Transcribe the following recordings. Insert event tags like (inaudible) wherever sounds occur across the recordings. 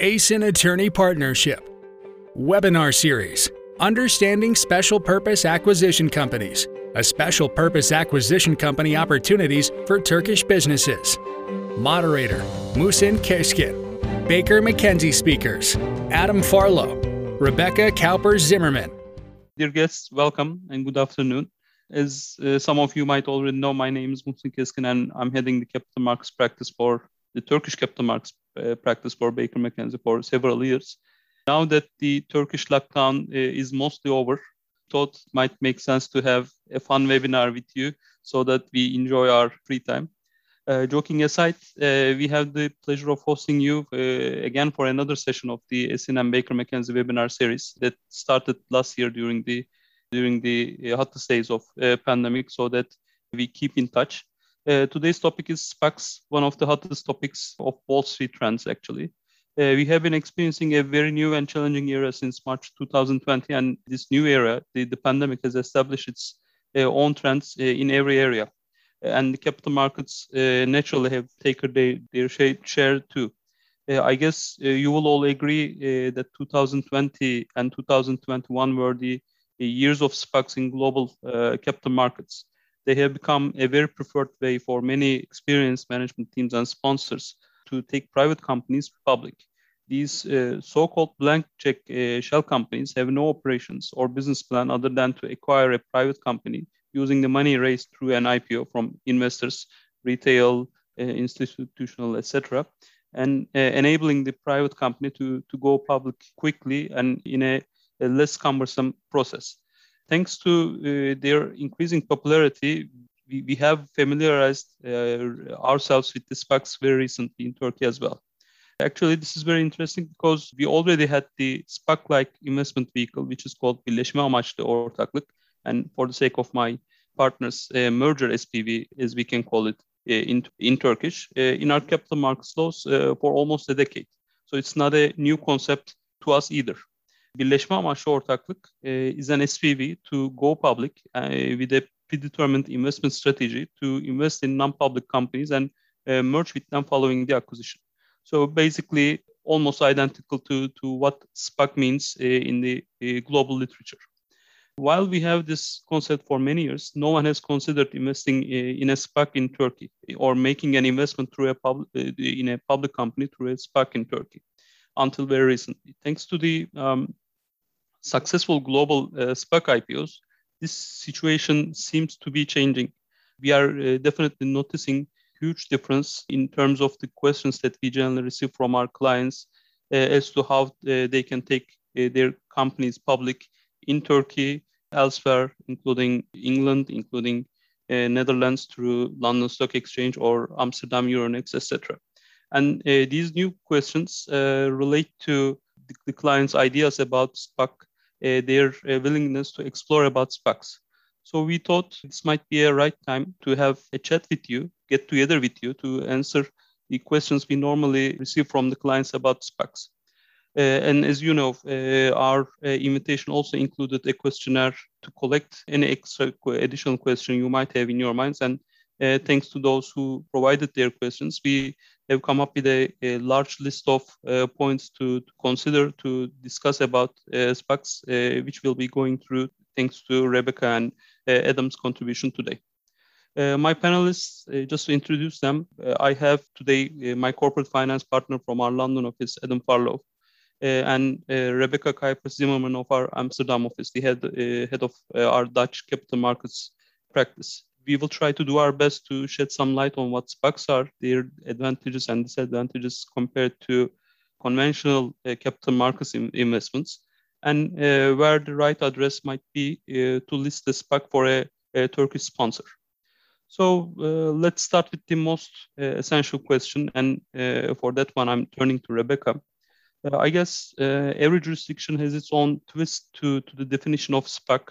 Esin Attorney Partnership. Webinar Series Understanding Special Purpose Acquisition Companies, a special purpose acquisition company opportunities for Turkish businesses. Moderator Muhsin Keskin. Baker McKenzie speakers Adam Farlow, Rebecca Kuijpers Zimmerman. Dear guests, welcome and good afternoon. As uh, some of you might already know, my name is Muhsin Keskin and I'm heading the capital markets practice for the Turkish capital markets uh, practice for Baker McKenzie for several years. Now that the Turkish lockdown uh, is mostly over, thought it might make sense to have a fun webinar with you so that we enjoy our free time. Uh, joking aside, uh, we have the pleasure of hosting you uh, again for another session of the SNM Baker McKenzie webinar series that started last year during the during the uh, hottest days of pandemic, so that we keep in touch. Uh, today's topic is SPACs, one of the hottest topics of Wall Street trends, actually. Uh, we have been experiencing a very new and challenging era since March 2020, and this new era, the, the pandemic has established its uh, own trends uh, in every area. And the capital markets uh, naturally have taken their, their share too. Uh, I guess you will all agree that 2020 and 2021 were the years of SPACs in global capital markets they have become a very preferred way for many experienced management teams and sponsors to take private companies public. These uh, so-called blank check uh, shell companies have no operations or business plan other than to acquire a private company using the money raised through an IPO from investors, retail, uh, institutional, etc., and uh, enabling the private company to, to go public quickly and in a, a less cumbersome process thanks to uh, their increasing popularity, we, we have familiarized uh, ourselves with the SPACs very recently in Turkey as well. Actually, this is very interesting because we already had the SPAC-like investment vehicle, which is called Birleşme Amaçlı Ortaklık. And for the sake of my partners, uh, merger SPV, as we can call it uh, in, in Turkish, uh, in our capital markets laws uh, for almost a decade. So it's not a new concept to us either. Birleşme amaçlı ortaklık uh, is an SPV to go public uh, with a predetermined investment strategy to invest in non-public companies and uh, merge with them following the acquisition. So basically, almost identical to, to what SPAC means uh, in the uh, global literature. While we have this concept for many years, no one has considered investing in a SPAC in Turkey or making an investment through a public in a public company through a SPAC in Turkey until very recently. Thanks to the um, successful global uh, SPAC IPOs, this situation seems to be changing. We are uh, definitely noticing huge difference in terms of the questions that we generally receive from our clients uh, as to how uh, they can take uh, their companies public in Turkey, elsewhere, including England, including uh, Netherlands through London Stock Exchange or Amsterdam Euronext, etc. And these new questions relate to the, client's ideas about SPAC their uh, willingness to explore about SPACs. So we thought this might be a right time to have a chat with you, get together with you to answer the questions we normally receive from the clients about SPACs. Uh, and as you know, uh, our uh, invitation also included a questionnaire to collect any extra additional question you might have in your minds. And uh, thanks to those who provided their questions, we have come up with a, a large list of uh, points to, to, consider to discuss about uh, SPACs, uh, which we'll be going through thanks to Rebecca and uh, Adam's contribution today. Uh, my panelists, uh, just to introduce them, I have today my corporate finance partner from our London office, Adam Farlow, and Rebecca Kuijpers Zimmerman of our Amsterdam office, the head, head of our Dutch capital markets practice we will try to do our best to shed some light on what SPACs are, their advantages and disadvantages compared to conventional uh, capital markets in investments, and uh, where the right address might be uh, to list the SPAC for a, a Turkish sponsor. So uh, let's start with the most uh, essential question, and uh, for that one, I'm turning to Rebecca. I guess every jurisdiction has its own twist to, to the definition of SPAC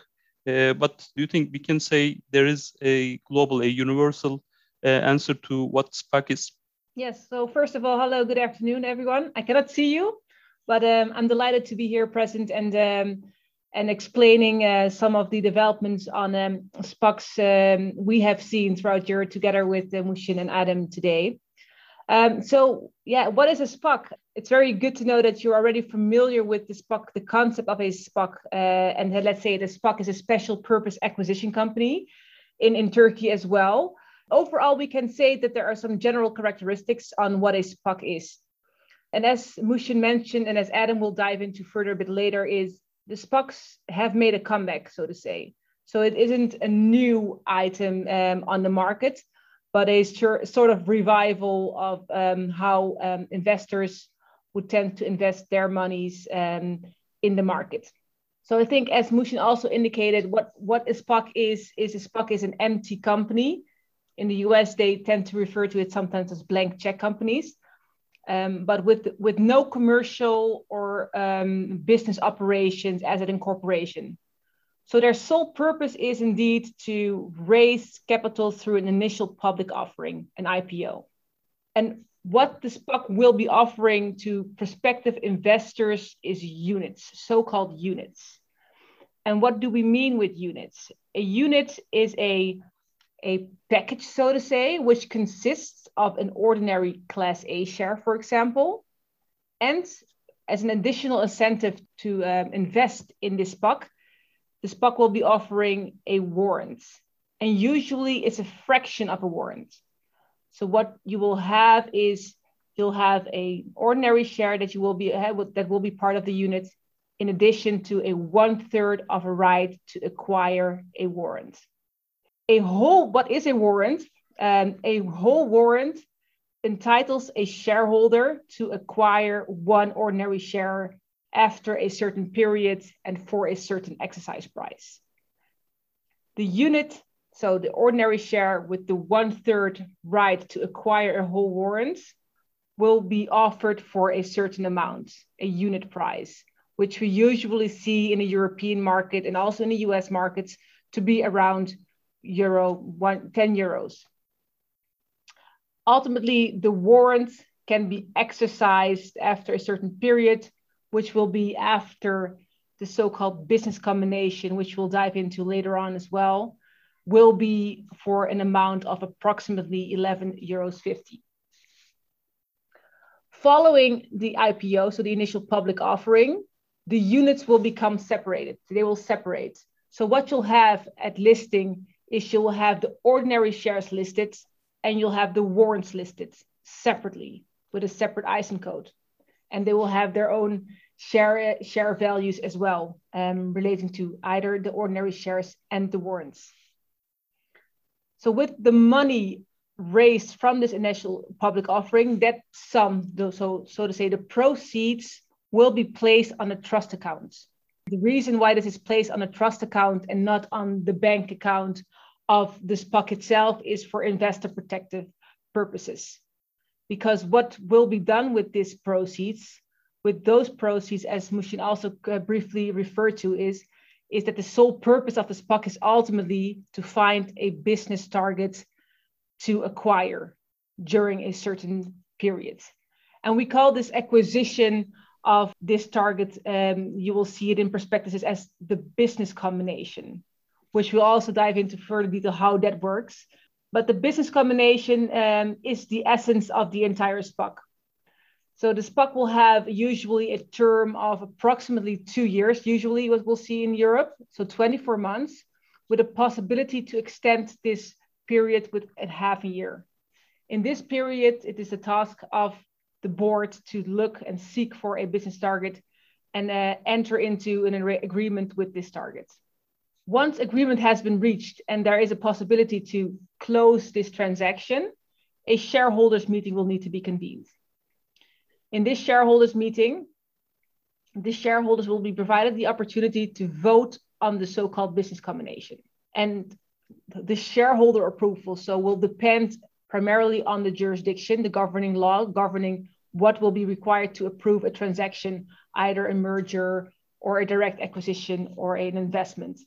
uh, but do you think we can say there is a global, a universal uh, answer to what SPAC is? Yes. So first of all, hello, good afternoon, everyone. I cannot see you, but um, I'm delighted to be here present and um, and explaining uh, some of the developments on um, SPACs um, we have seen throughout Europe together with uh, Muhsin and Adam today. Um, so yeah, what is a SPAC? It's very good to know that you're already familiar with the SPAC, the concept of a SPAC, uh, and let's say the SPAC is a special purpose acquisition company in, in Turkey as well. Overall, we can say that there are some general characteristics on what a SPAC is. And as Muhsin mentioned, and as Adam will dive into further a bit later, is the SPACs have made a comeback, so to say. So it isn't a new item um, on the market, but a sort of revival of um, how um, investors would tend to invest their monies um, in the market. So I think, as Muhsin also indicated, what what a SPAC is is a SPAC is an empty company. In the US, they tend to refer to it sometimes as blank check companies, um, but with with no commercial or um, business operations as an incorporation. So their sole purpose is indeed to raise capital through an initial public offering, an IPO. And what the SPAC will be offering to prospective investors is units, so-called units. And what do we mean with units? A unit is a, a package, so to say, which consists of an ordinary Class A share, for example, and as an additional incentive to um, invest in this SPAC, the SPAC will be offering a warrant. And usually it's a fraction of a warrant. So what you will have is you'll have a ordinary share that you will be that will be part of the unit in addition to a one third of a right to acquire a warrant. A whole, what is a warrant? Um, a whole warrant entitles a shareholder to acquire one ordinary share after a certain period and for a certain exercise price. The unit, so the ordinary share with the one third right to acquire a whole warrant, will be offered for a certain amount, a unit price, which we usually see in the European market and also in the US markets to be around euro one, 10 euros. Ultimately, the warrant can be exercised after a certain period which will be after the so-called business combination, which we'll dive into later on as well, will be for an amount of approximately 11 euros 50. Following the IPO, so the initial public offering, the units will become separated. They will separate. So what you'll have at listing is you'll have the ordinary shares listed and you'll have the warrants listed separately with a separate ISIN code. And they will have their own share share values as well, um, relating to either the ordinary shares and the warrants. So with the money raised from this initial public offering, that sum, so so to say, the proceeds will be placed on a trust account. The reason why this is placed on a trust account and not on the bank account of the SPAC itself is for investor protective purposes. Because what will be done with these proceeds with those proceeds, as Muhsin also uh, briefly referred to, is, is that the sole purpose of the SPAC is ultimately to find a business target to acquire during a certain period. And we call this acquisition of this target, um, you will see it in prospectuses as the business combination, which we'll also dive into further detail how that works. But the business combination um, is the essence of the entire SPAC. So the SPAC will have usually a term of approximately two years, usually what we'll see in Europe, so 24 months, with a possibility to extend this period with a half a year. In this period, it is the task of the board to look and seek for a business target and uh, enter into an agreement with this target. Once agreement has been reached and there is a possibility to close this transaction, a shareholders meeting will need to be convened. In this shareholders meeting, the shareholders will be provided the opportunity to vote on the so-called business combination. And the shareholder approval so will depend primarily on the jurisdiction, the governing law governing what will be required to approve a transaction, either a merger or a direct acquisition or an investment.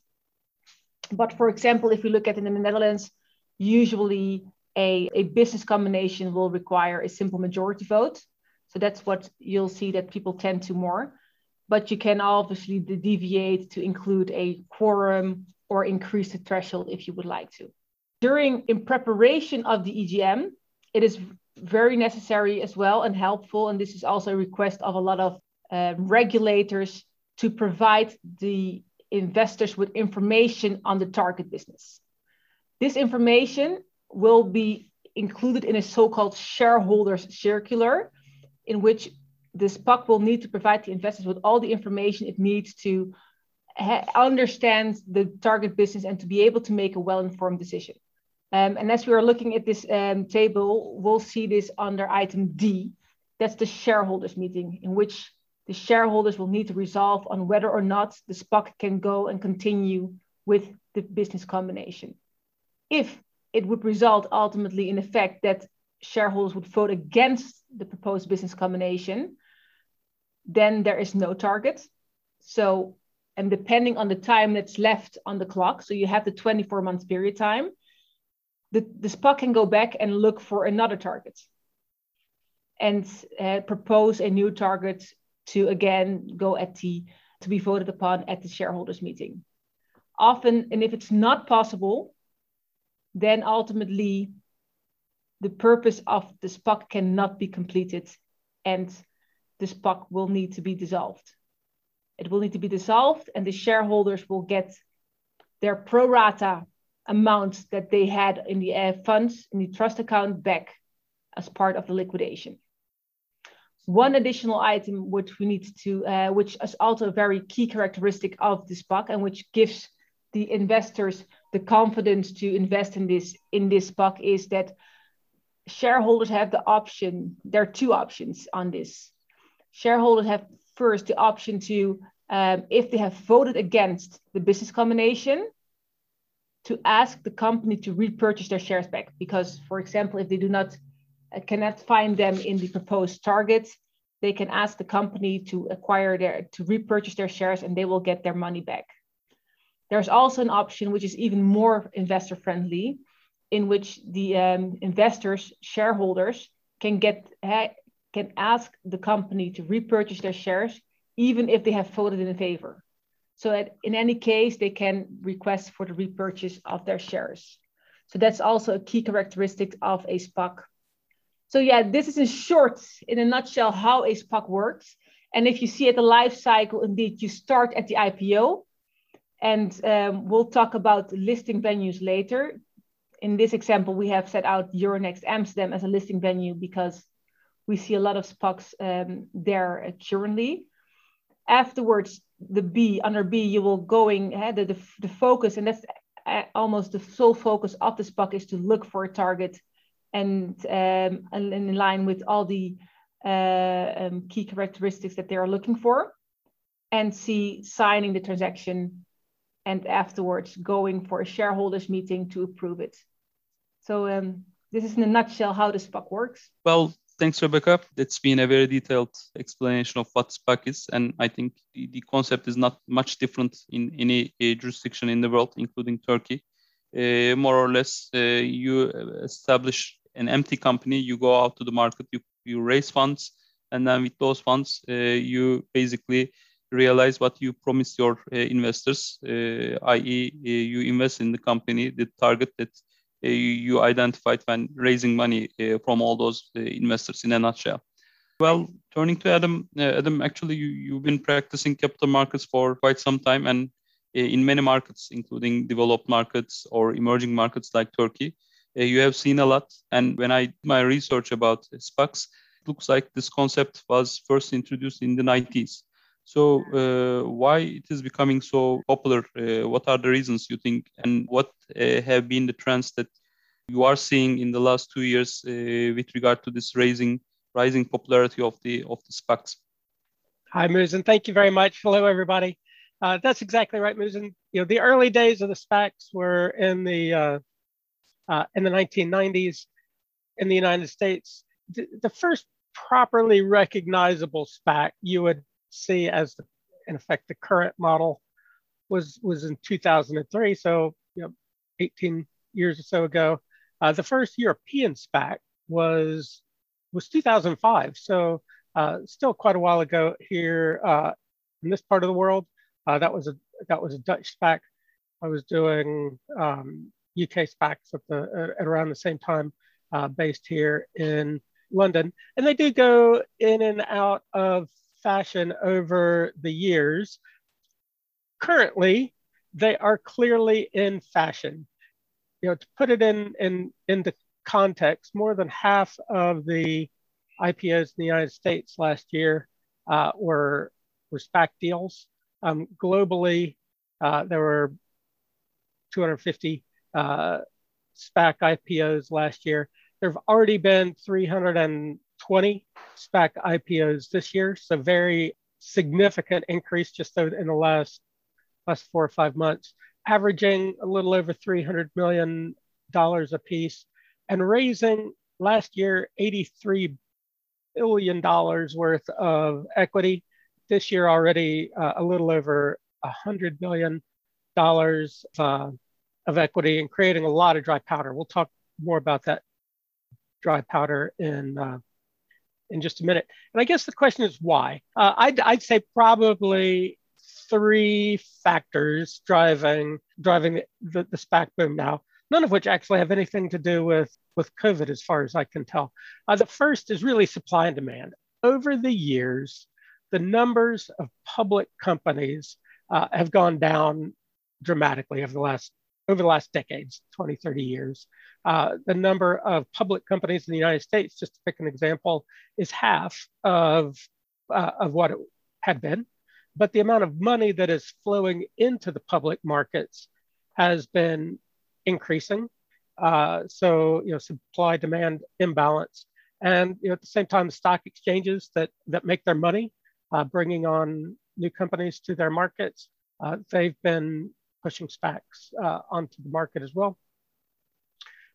But for example, if we look at in the Netherlands, usually a, a business combination will require a simple majority vote. So that's what you'll see that people tend to more. But you can obviously deviate to include a quorum or increase the threshold if you would like to. During in preparation of the EGM, it is very necessary as well and helpful. And this is also a request of a lot of uh, regulators to provide the investors with information on the target business. This information will be included in a so-called shareholders circular, in which the SPAC will need to provide the investors with all the information it needs to understand the target business and to be able to make a well-informed decision. Um, and as we are looking at this um, table, we'll see this under item D. That's the shareholders meeting, in which the shareholders will need to resolve on whether or not the SPAC can go and continue with the business combination. If it would result ultimately in the fact that shareholders would vote against the proposed business combination, then there is no target. So, and depending on the time that's left on the clock, so you have the 24 month period time, the, the SPAC can go back and look for another target and uh, propose a new target to again go at the to be voted upon at the shareholders meeting. Often, and if it's not possible, then ultimately the purpose of the SPAC cannot be completed and the SPAC will need to be dissolved. It will need to be dissolved and the shareholders will get their pro rata amount that they had in the uh, funds in the trust account back as part of the liquidation. One additional item which we need to, uh, which is also a very key characteristic of the SPAC and which gives the investors the confidence to invest in this in this SPAC is that shareholders have the option. There are two options on this. Shareholders have first the option to, um, if they have voted against the business combination, to ask the company to repurchase their shares back. Because, for example, if they do not uh, cannot find them in the proposed target, they can ask the company to acquire their to repurchase their shares and they will get their money back. There's also an option which is even more investor friendly, in which the um, investors, shareholders, can get can ask the company to repurchase their shares even if they have voted in favor. So that in any case, they can request for the repurchase of their shares. So that's also a key characteristic of a SPAC. So yeah, this is in short, in a nutshell, how a SPAC works. And if you see at the life cycle, indeed, you start at the IPO. And um, we'll talk about listing venues later. In this example, we have set out Euronext Amsterdam as a listing venue because we see a lot of SPACs um, there currently. Afterwards, the B under B, you will going uh, the, the, the focus, and that's uh, almost the sole focus of the SPAC is to look for a target and, um, and in line with all the uh, um, key characteristics that they are looking for. And C, signing the transaction and afterwards going for a shareholders meeting to approve it. So um, this is in a nutshell how the SPAC works. Well, thanks, Rebecca. It's been a very detailed explanation of what SPAC is. And I think the, the concept is not much different in any jurisdiction in the world, including Turkey. Uh, more or less, uh, you establish an empty company, you go out to the market, you, you raise funds, and then with those funds, uh, you basically realize what you promised your uh, investors, uh, i.e., uh, you invest in the company, the target that you identified when raising money from all those investors in a nutshell. Well, turning to Adam, Adam, actually, you, you've been practicing capital markets for quite some time and in many markets, including developed markets or emerging markets like Turkey, you have seen a lot. And when I did my research about SPACs, looks like this concept was first introduced in the 90s. So uh, why it is becoming so popular? Uh, what are the reasons you think, and what uh, have been the trends that you are seeing in the last two years uh, with regard to this raising rising popularity of the of the SPACs? Hi, Muzen. Thank you very much. Hello, everybody. Uh, that's exactly right, Muzen. You know, the early days of the SPACs were in the uh, in the 1990s in the United States. The, the first properly recognizable SPAC you would see as the, in effect the current model was was in 2003 so you know 18 years or so ago. Uh, the first european spac was was 2005 so uh, still quite a while ago here uh, in this part of the world. Uh, that was a that was a dutch spac. I was doing um, uk spacs at the at around the same time uh, based here in London. And they do go in and out of fashion over the years. Currently, they are clearly in fashion. You know, to put it in, in into context, more than half of the IPOs in the United States last year uh, were, were SPAC deals. Um, globally, uh, there were 250 uh, SPAC IPOs last year. There have already been 320 SPAC IPOs this year, so very significant increase just in the last last four or five months, averaging a little over 300 million dollars a piece, and raising last year 83 billion dollars worth of equity. This year already uh, a little over 100 billion dollars uh, of equity and creating a lot of dry powder. We'll talk more about that dry powder in uh, in just a minute. And I guess the question is why? Uh, I'd, I'd say probably three factors driving driving the, the, SPAC boom now. None of which actually have anything to do with with COVID, as far as I can tell. Uh, the first is really supply and demand. Over the years, the numbers of public companies uh, have gone down dramatically over the last over the last decades, 20, 30 years. Uh, the number of public companies in the United States, just to pick an example, is half of, uh, of what it had been. But the amount of money that is flowing into the public markets has been increasing. Uh, so, you know, supply demand imbalance. And you know, at the same time, stock exchanges that, that make their money, uh, bringing on new companies to their markets, uh, they've been pushing SPACs uh, onto the market as well.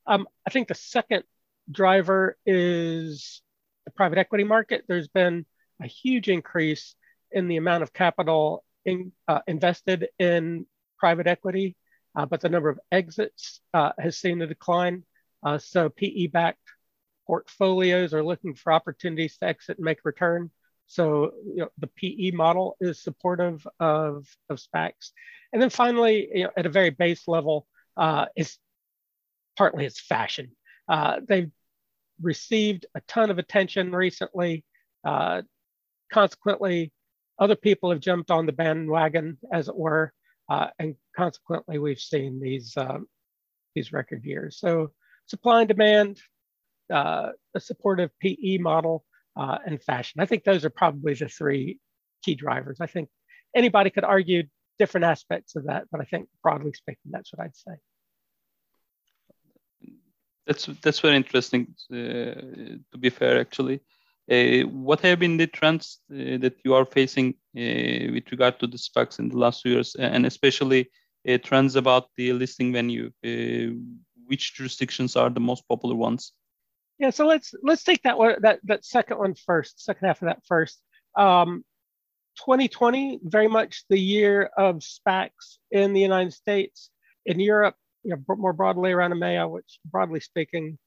Um, I think the second driver is the private equity market. There's been a huge increase in the amount of capital in, uh, invested in private equity, uh, but the number of exits uh, has seen a decline. Uh, so PE-backed portfolios are looking for opportunities to exit and make return. So you know, the PE model is supportive of, of SPACs. And then finally, you know, at a very base level, uh, is partly it's fashion. Uh, they've received a ton of attention recently. Uh, consequently, other people have jumped on the bandwagon, as it were, uh, and consequently, we've seen these um, these record years. So, supply and demand, uh, a supportive PE model, uh, and fashion. I think those are probably the three key drivers. I think anybody could argue different aspects of that, but I think broadly speaking, that's what I'd say. That's that's very interesting. Uh, to be fair, actually, uh, what have been the trends uh, that you are facing uh, with regard to the SPACs in the last years, and especially uh, trends about the listing venue? Uh, which jurisdictions are the most popular ones? Yeah, so let's let's take that one that that second one first, second half of that first. Um, 2020, very much the year of SPACs in the United States. In Europe, you know, more broadly around EMEA, which broadly speaking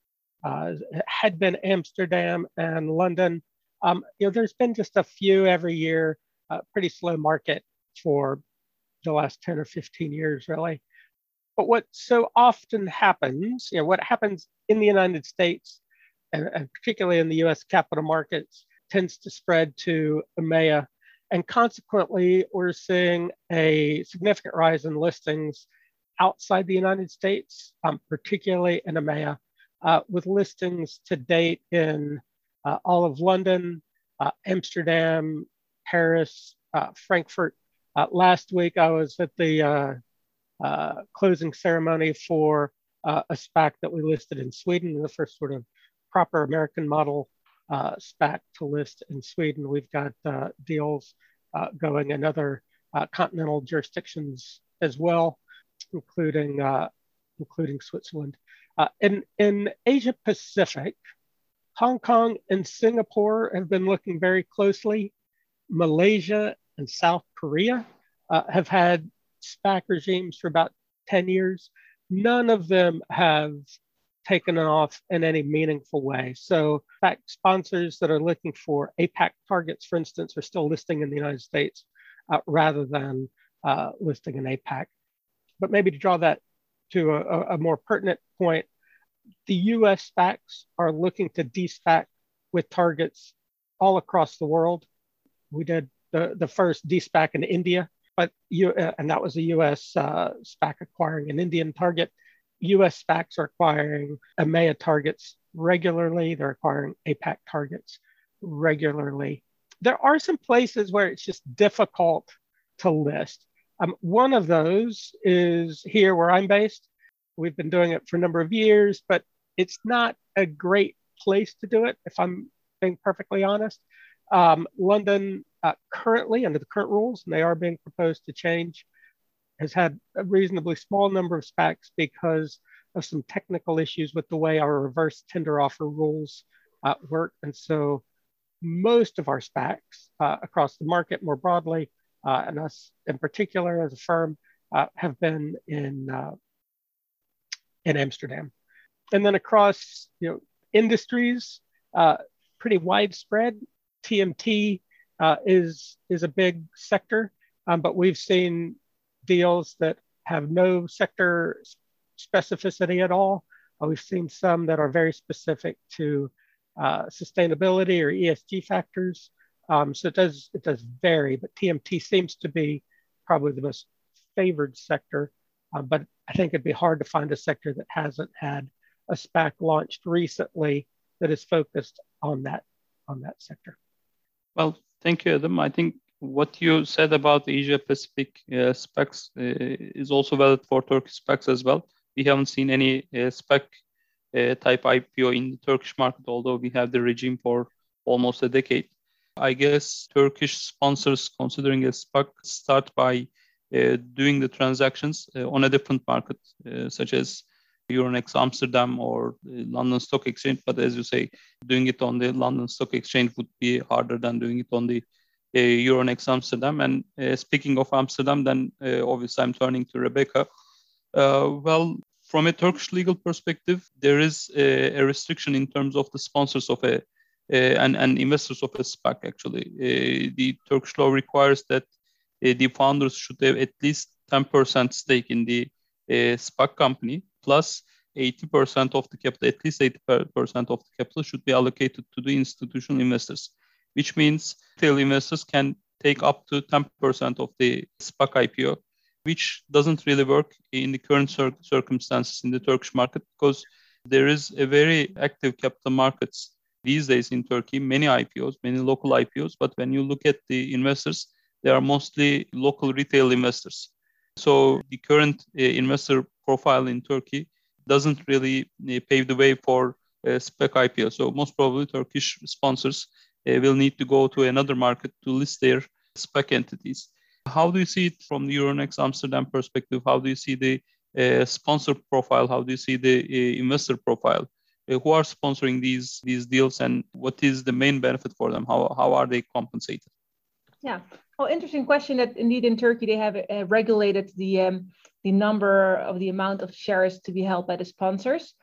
uh, had been Amsterdam and London. Um, you know, there's been just a few every year, uh, pretty slow market for the last 10 or 15 years, really. But what so often happens, you know, what happens in the United States, and, and particularly in the US capital markets, tends to spread to EMEA and consequently, we're seeing a significant rise in listings outside the United States, um, particularly in EMEA, uh, with listings to date in uh, all of London, uh, Amsterdam, Paris, uh, Frankfurt. Uh, last week, I was at the uh, closing ceremony for a SPAC that we listed in Sweden, the first sort of proper American model uh, SPAC to list in Sweden. We've got uh, deals uh, going in other uh, continental jurisdictions as well, including uh, including Switzerland. Uh, in in Asia Pacific, Hong Kong and Singapore have been looking very closely. Malaysia and South Korea have had SPAC regimes for about 10 years. None of them have taken off in any meaningful way. So, fact, sponsors that are looking for APAC targets, for instance, are still listing in the United States uh, rather than uh, listing in APAC. But maybe to draw that to a, a more pertinent point, the US SPACs are looking to de-SPAC with targets all across the world. We did the, the first de-SPAC in India, but you, uh, and that was a US uh, SPAC acquiring an Indian target. US SPACs are acquiring EMEA targets regularly, they're acquiring APAC targets regularly. There are some places where it's just difficult to list. Um, one of those is here where I'm based. We've been doing it for a number of years, but it's not a great place to do it, if I'm being perfectly honest. Um, London, uh, currently, under the current rules, and they are being proposed to change, has had a reasonably small number of SPACs because of some technical issues with the way our reverse tender offer rules uh, work. And so most of our SPACs uh, across the market more broadly, uh, and us in particular as a firm, uh, have been in, uh, in Amsterdam. And then across you know, industries, uh, pretty widespread. TMT is, is a big sector, um, but we've seen deals that have no sector specificity at all. Uh, we've seen some that are very specific to uh, sustainability or ESG factors. Um, so it does it does vary, but TMT seems to be probably the most favored sector. Uh, but I think it'd be hard to find a sector that hasn't had a SPAC launched recently that is focused on that on that sector. Well, thank you, Adam. I think what you said about Asia Pacific uh, SPACs uh, is also valid for Turkish SPACs as well. We haven't seen any uh, SPAC uh, type IPO in the Turkish market, although we have the regime for almost a decade. I guess Turkish sponsors considering a SPAC start by uh, doing the transactions uh, on a different market, such as Euronext Amsterdam or London Stock Exchange. But as you say, doing it on the London Stock Exchange would be harder than doing it on the Uh, Euronext Amsterdam. And uh, speaking of Amsterdam, then uh, obviously I'm turning to Rebecca. Uh, well, from a Turkish legal perspective, there is a, a restriction in terms of the sponsors of a and, and investors of a SPAC. Actually, uh, the Turkish law requires that the founders should have at least 10% stake in the SPAC company, plus 80% of the capital, at least 80% of the capital should be allocated to the institutional investors which means retail investors can take up to 10% of the SPAC IPO, which doesn't really work in the current cir- circumstances in the Turkish market because there is a very active capital markets these days in Turkey, many IPOs, many local IPOs. But when you look at the investors, they are mostly local retail investors. So the current uh, investor profile in Turkey doesn't really uh, pave the way for a SPAC IPO. So most probably Turkish sponsors uh, will need to go to another market to list their SPAC entities. How do you see it from the Euronext Amsterdam perspective? How do you see the uh, sponsor profile? How do you see the uh, investor profile? Uh, who are sponsoring these these deals, and what is the main benefit for them? How how are they compensated? Yeah, oh, interesting question. That indeed in Turkey they have uh, regulated the um, the number of the amount of shares to be held by the sponsors.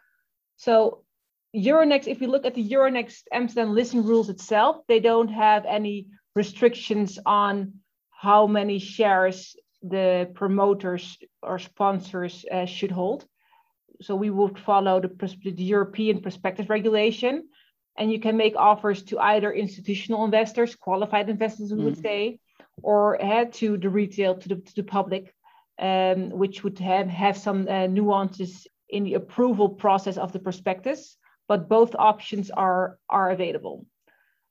So Euronext, if we look at the Euronext Amsterdam listing rules itself, they don't have any restrictions on how many shares the promoters or sponsors uh, should hold. So we would follow the, the European prospectus regulation, and you can make offers to either institutional investors, qualified investors, we mm. would say, or head to the retail, to the, to the public, um, which would have, have some uh, nuances in the approval process of the prospectus but both options are, are available.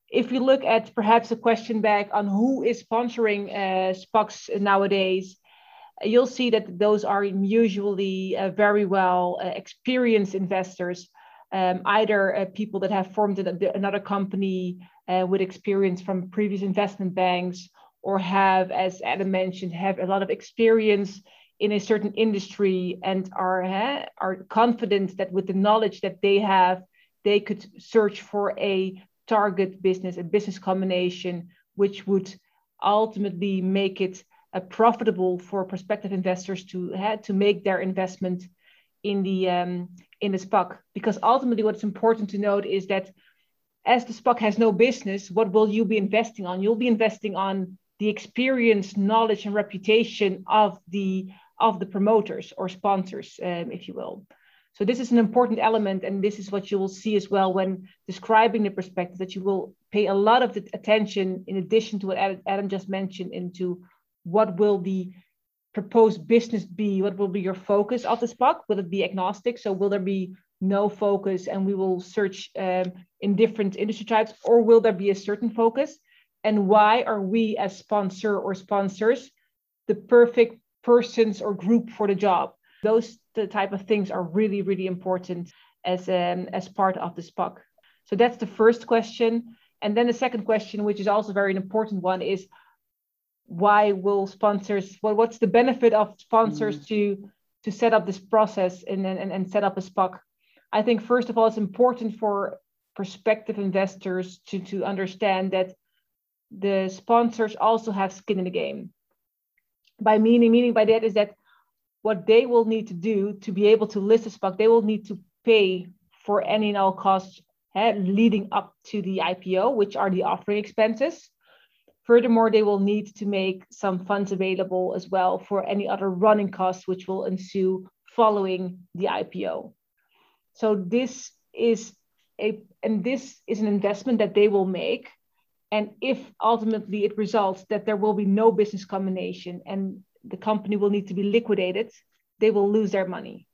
If we look at perhaps a question back on who is sponsoring uh, nowadays, you'll see that those are usually uh, very well uh, experienced investors, um, either uh, people that have formed another company uh, with experience from previous investment banks, or have, as Adam mentioned, have a lot of experience in a certain industry and are uh, are confident that with the knowledge that they have, they could search for a target business, a business combination, which would ultimately make it uh, profitable for prospective investors to uh, to make their investment in the um, in the SPAC. Because ultimately, what's important to note is that as the SPAC has no business, what will you be investing on? You'll be investing on the experience, knowledge, and reputation of the of the promoters or sponsors, um, if you will. So this is an important element, and this is what you will see as well when describing the perspective that you will pay a lot of attention, in addition to what Adam just mentioned, into what will the proposed business be? What will be your focus of the SPAC? Will it be agnostic? So will there be no focus, and we will search um, in different industry types, or will there be a certain focus? And why are we as sponsor or sponsors the perfect persons or group for the job? Those the type of things are really, really important as, um, as part of the SPAC. So that's the first question. And then the second question, which is also very important one, is why will sponsors, well, what's the benefit of sponsors mm. to, to set up this process and, and, and set up a SPAC? I think, first of all, it's important for prospective investors to, to understand that the sponsors also have skin in the game. By meaning, meaning by that is that what they will need to do to be able to list a SPAC, they will need to pay for any and all costs eh, leading up to the IPO, which are the offering expenses. Furthermore, they will need to make some funds available as well for any other running costs which will ensue following the IPO. So this is a and this is an investment that they will make. And if ultimately it results that there will be no business combination and the company will need to be liquidated, they will lose their money.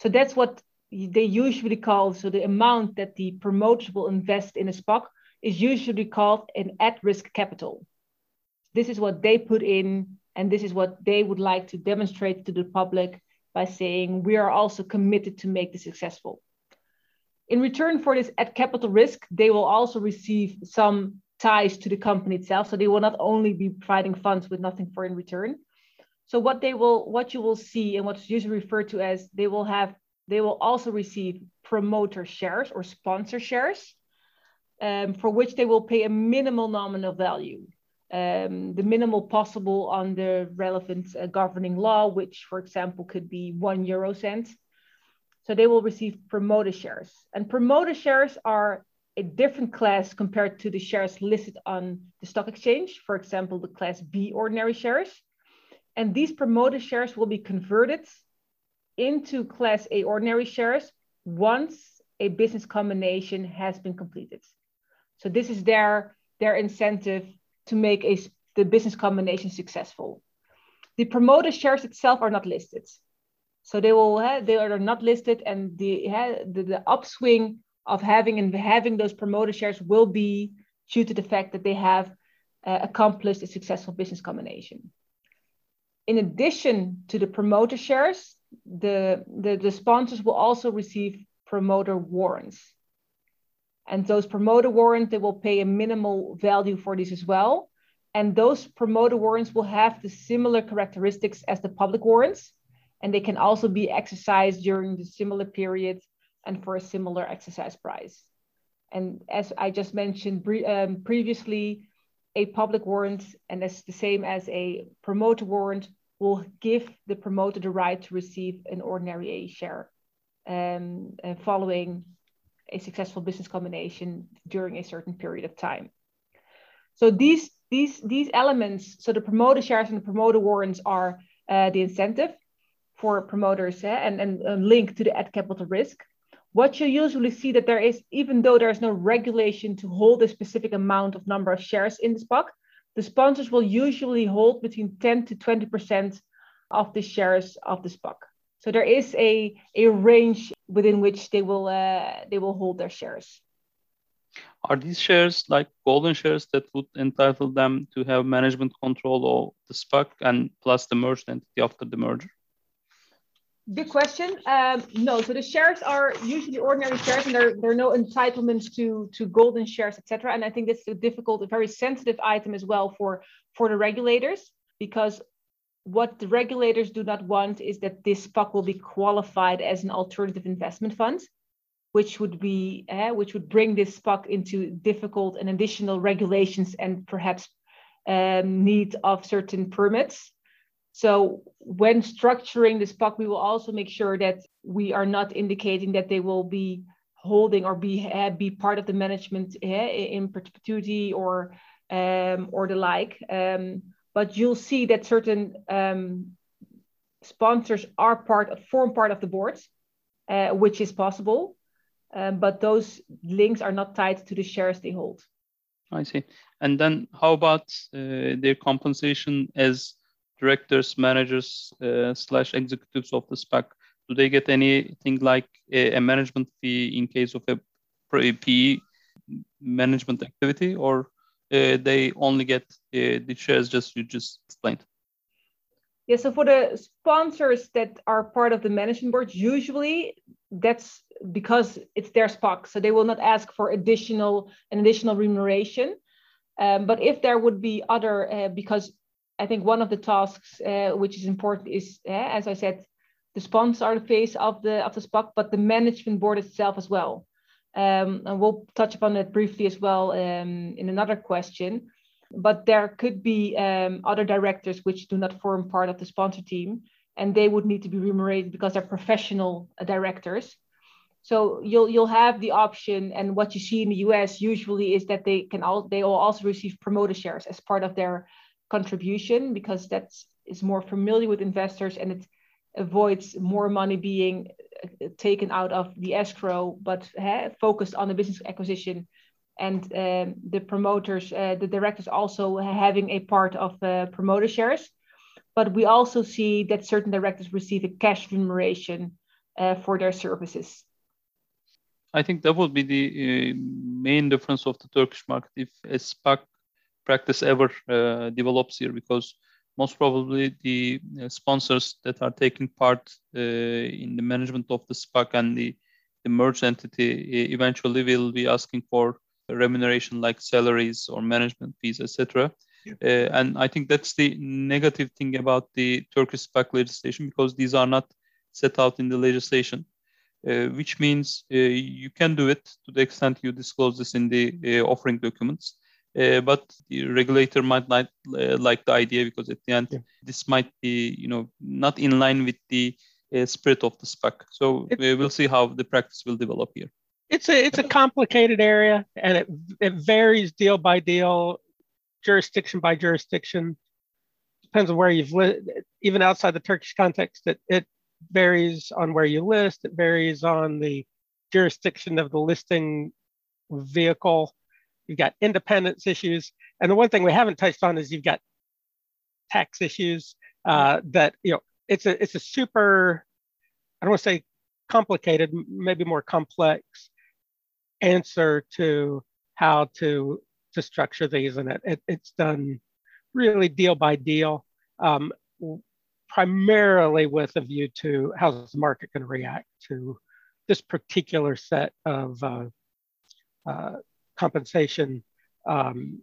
So that's what they usually call so the amount that the promoters will invest in a SPAC is usually called an at-risk capital. This is what they put in, and this is what they would like to demonstrate to the public by saying we are also committed to make this successful. In return for this at capital risk, they will also receive some ties to the company itself. So they will not only be providing funds with nothing for in return, so what they will, what you will see, and what's usually referred to as they will have, they will also receive promoter shares or sponsor shares, um, for which they will pay a minimal nominal value, um, the minimal possible on the relevant uh, governing law, which, for example, could be one euro cent. So they will receive promoter shares, and promoter shares are a different class compared to the shares listed on the stock exchange. For example, the class B ordinary shares and these promoter shares will be converted into Class A ordinary shares once a business combination has been completed. So this is their, their incentive to make a, the business combination successful. The promoter shares itself are not listed. So they will eh, they are not listed, and the, eh, the, the upswing of having and having those promoter shares will be due to the fact that they have uh, accomplished a successful business combination in addition to the promoter shares, the, the, the sponsors will also receive promoter warrants. And those promoter warrants, they will pay a minimal value for this as well. And those promoter warrants will have the similar characteristics as the public warrants. And they can also be exercised during the similar period and for a similar exercise price. And as I just mentioned pre um, previously, a public warrant, and that's the same as a promoter warrant, will give the promoter the right to receive an ordinary A share um, uh, following a successful business combination during a certain period of time. So these these these elements, so the promoter shares and the promoter warrants are uh, the incentive for promoters eh, and, and a link to the at capital risk. What you usually see that there is, even though there is no regulation to hold a specific amount of number of shares in the SPAC, the sponsors will usually hold between 10 to 20% of the shares of the SPAC. So there is a, a range within which they will uh, they will hold their shares. Are these shares like golden shares that would entitle them to have management control of the SPAC and plus the merged entity after the merger? Big question. Um, no, so the shares are usually ordinary shares, and there, there are no entitlements to to golden shares, etc. And I think that's a difficult, a very sensitive item as well for for the regulators, because what the regulators do not want is that this SPAC will be qualified as an alternative investment fund, which would be uh, which would bring this SPAC into difficult and additional regulations and perhaps um, need of certain permits so when structuring this SPAC, we will also make sure that we are not indicating that they will be holding or be uh, be part of the management uh, in perpetuity or um, or the like. Um, but you'll see that certain um, sponsors are part form part of the board, uh, which is possible. Um, but those links are not tied to the shares they hold. I see. And then how about uh, their compensation as directors, managers, uh, slash executives of the SPAC? Do they get anything like a, a management fee in case of a PE management activity, or uh, they only get uh, the shares just you just explained? Yeah, so for the sponsors that are part of the management board, usually that's because it's their SPAC, so they will not ask for additional an additional remuneration. Um, but if there would be other, uh, because I think one of the tasks uh, which is important is, uh, as I said, the sponsors are the face of the of the SPAC, but the management board itself as well. Um, and we'll touch upon that briefly as well um, in another question. But there could be um, other directors which do not form part of the sponsor team, and they would need to be remunerated because they're professional uh, directors. So you'll you'll have the option, and what you see in the US usually is that they can all they will also receive promoter shares as part of their contribution because that's is more familiar with investors and it avoids more money being uh, taken out of the escrow, but uh, focused on the business acquisition. And um, the promoters, uh, the directors also having a part of uh, promoter shares. But we also see that certain directors receive a cash remuneration uh, for their services. I think that would be the uh, main difference of the Turkish market if a SPAC practice ever uh, develops here, because most probably the uh, sponsors that are taking part uh, in the management of the SPAC and the, the merged entity eventually will be asking for remuneration like salaries or management fees, etc. Yeah. Uh, and I think that's the negative thing about the Turkish SPAC legislation because these are not set out in the legislation. Uh, which means uh, you can do it to the extent you disclose this in the uh, offering documents. Uh, but the regulator might not uh, like the idea because at the end yeah. this might be you know not in line with the uh, spirit of the SPAC So it, we'll see how the practice will develop here it's a it's a complicated area and it it varies deal by deal jurisdiction by jurisdiction depends on where you've lived even outside the turkish context it, it varies on where you list, it varies on the jurisdiction of the listing vehicle. You've got independence issues. And the one thing we haven't touched on is you've got tax issues uh, that, you know, it's a, it's a super, I don't want to say complicated, maybe more complex answer to how to, to structure these. And it, it it's done really deal by deal. Um, primarily with a view to how's the market going to react to this particular set of uh, uh, compensation um,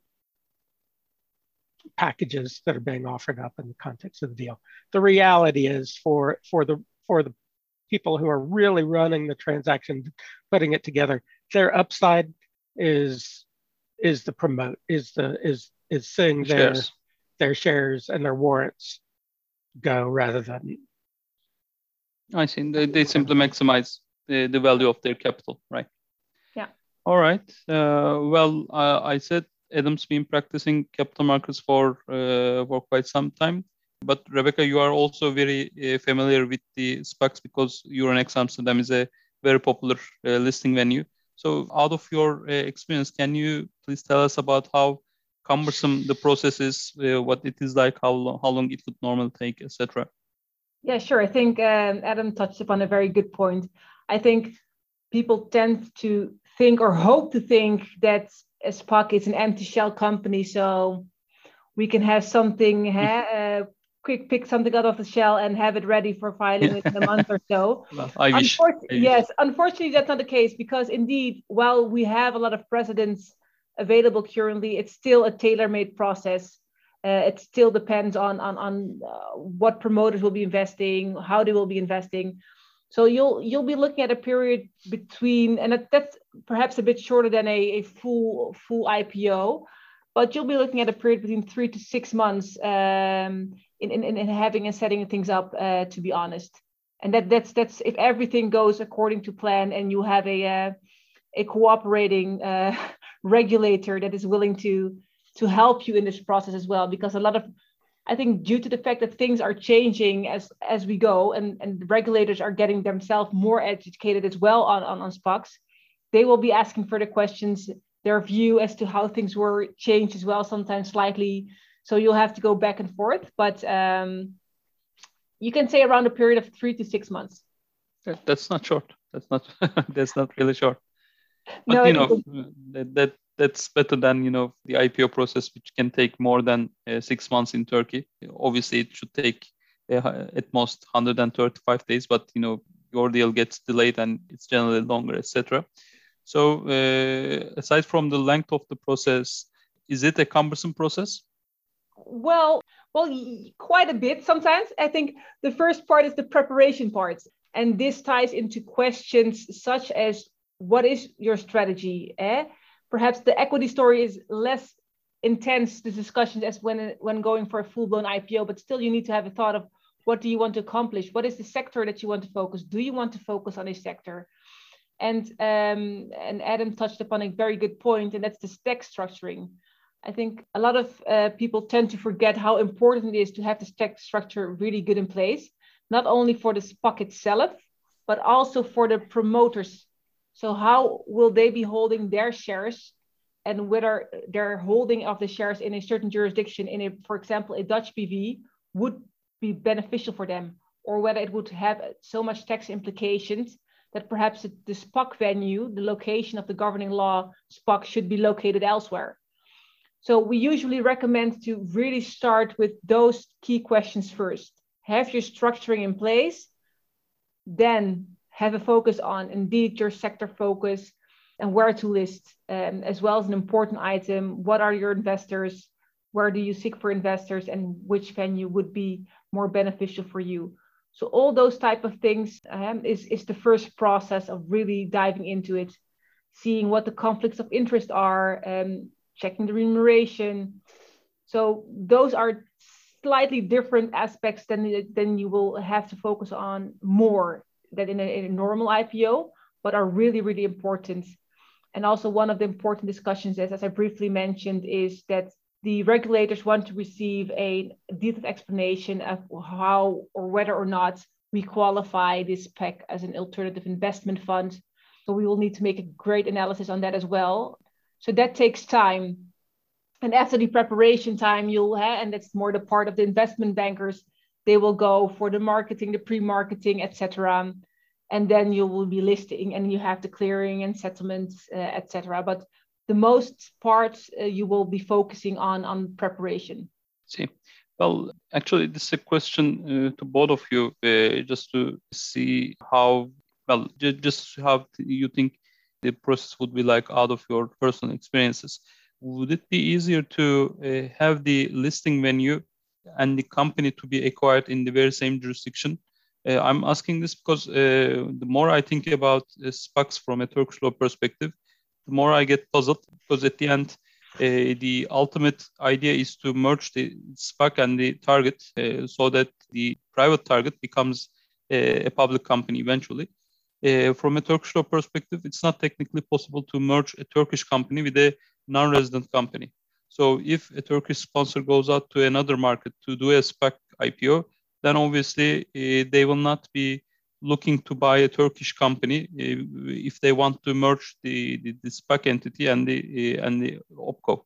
packages that are being offered up in the context of the deal. The reality is for for the for the people who are really running the transaction, putting it together, their upside is is the promote is the is is seeing their shares. their shares and their warrants go rather than. I see. They, they simply maximize the, the value of their capital, right? All right. Uh, well, uh, I said Adam's been practicing capital markets for uh, for quite some time. But Rebecca, you are also very familiar with the SPACs because Euronext Amsterdam is a very popular listing venue. So, out of your experience, can you please tell us about how cumbersome the process is, uh, what it is like, how long, how long it would normally take, etc. Yeah, sure. I think um, Adam touched upon a very good point. I think people tend to think or hope to think that SPAC is an empty shell company, so we can have something, uh, quick pick something out of the shell and have it ready for filing within a month or so. (laughs) Well, I wish, I wish. Yes, unfortunately, that's not the case because indeed, while we have a lot of precedents available currently, it's still a tailor-made process. Uh, it still depends on on, on uh, what promoters will be investing, how they will be investing. So you'll you'll be looking at a period between, and that's perhaps a bit shorter than a, a full full IPO, but you'll be looking at a period between three to six months um, in, in, in having and setting things up. Uh, to be honest, and that that's that's if everything goes according to plan and you have a uh, a cooperating uh, (laughs) regulator that is willing to to help you in this process as well because a lot of I think due to the fact that things are changing as as we go and, and regulators are getting themselves more educated as well on, on, on SPACs, they will be asking further questions, their view as to how things were changed as well, sometimes slightly. So you'll have to go back and forth. But um, you can say around a period of three to six months. That's not short. That's not (laughs) that's not really short. But no, you know that, that that's better than you know the IPO process, which can take more than uh, six months in Turkey. Obviously, it should take uh, at most 135 days, but you know your deal gets delayed and it's generally longer, etc. So, uh, aside from the length of the process, is it a cumbersome process? Well, well, quite a bit sometimes. I think the first part is the preparation part, and this ties into questions such as, "What is your strategy?" Eh? Perhaps the equity story is less intense the discussions as when when going for a full-blown IPO, but still you need to have a thought of what do you want to accomplish? What is the sector that you want to focus? Do you want to focus on a sector? And um, and Adam touched upon a very good point, and that's the stack structuring. I think a lot of uh, people tend to forget how important it is to have the stack structure really good in place, not only for the SPAC itself, but also for the promoters so how will they be holding their shares and whether their holding of the shares in a certain jurisdiction in a, for example, a Dutch BV would be beneficial for them or whether it would have so much tax implications that perhaps the SPAC venue, the location of the governing law SPAC should be located elsewhere. So we usually recommend to really start with those key questions first. Have your structuring in place, then have a focus on indeed your sector focus and where to list, um, as well as an important item. What are your investors? Where do you seek for investors, and which venue would be more beneficial for you? So all those type of things um, is is the first process of really diving into it, seeing what the conflicts of interest are, um, checking the remuneration. So those are slightly different aspects than than you will have to focus on more that in a, in a normal IPO, but are really, really important. And also one of the important discussions is, as I briefly mentioned, is that the regulators want to receive a detailed explanation of how or whether or not we qualify this SPAC as an alternative investment fund. So we will need to make a great analysis on that as well. So that takes time. And after the preparation time, you'll have, and that's more the part of the investment bankers, they will go for the marketing, the pre-marketing, etc. And then you will be listing and you have the clearing and settlements, uh, etc. But the most part uh, you will be focusing on on preparation. See, well, actually, this is a question uh, to both of you, uh, just to see how well, just how you think the process would be like out of your personal experiences. Would it be easier to uh, have the listing venue and the company to be acquired in the very same jurisdiction. Uh, I'm asking this because uh, the more I think about uh, SPACs from a Turkish law perspective, the more I get puzzled because at the end, uh, the ultimate idea is to merge the SPAC and the target uh, so that the private target becomes a, a public company eventually. Uh, from a Turkish law perspective, it's not technically possible to merge a Turkish company with a non-resident company. So if a Turkish sponsor goes out to another market to do a SPAC IPO, then obviously uh, they will not be looking to buy a Turkish company uh, if they want to merge the, the, the SPAC entity and the uh, and the OPCO,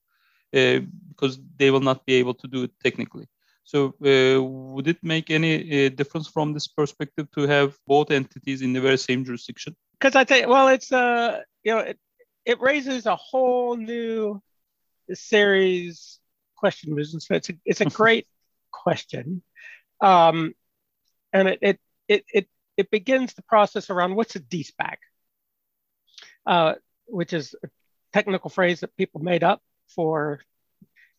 because they will not be able to do it technically. So would it make any difference from this perspective to have both entities in the very same jurisdiction? Because I think, well, it's uh, you know, it, it raises a whole new series question was so it's a it's a (laughs) great question um, and it, it it it it begins the process around what's a de-SPAC, uh, which is a technical phrase that people made up for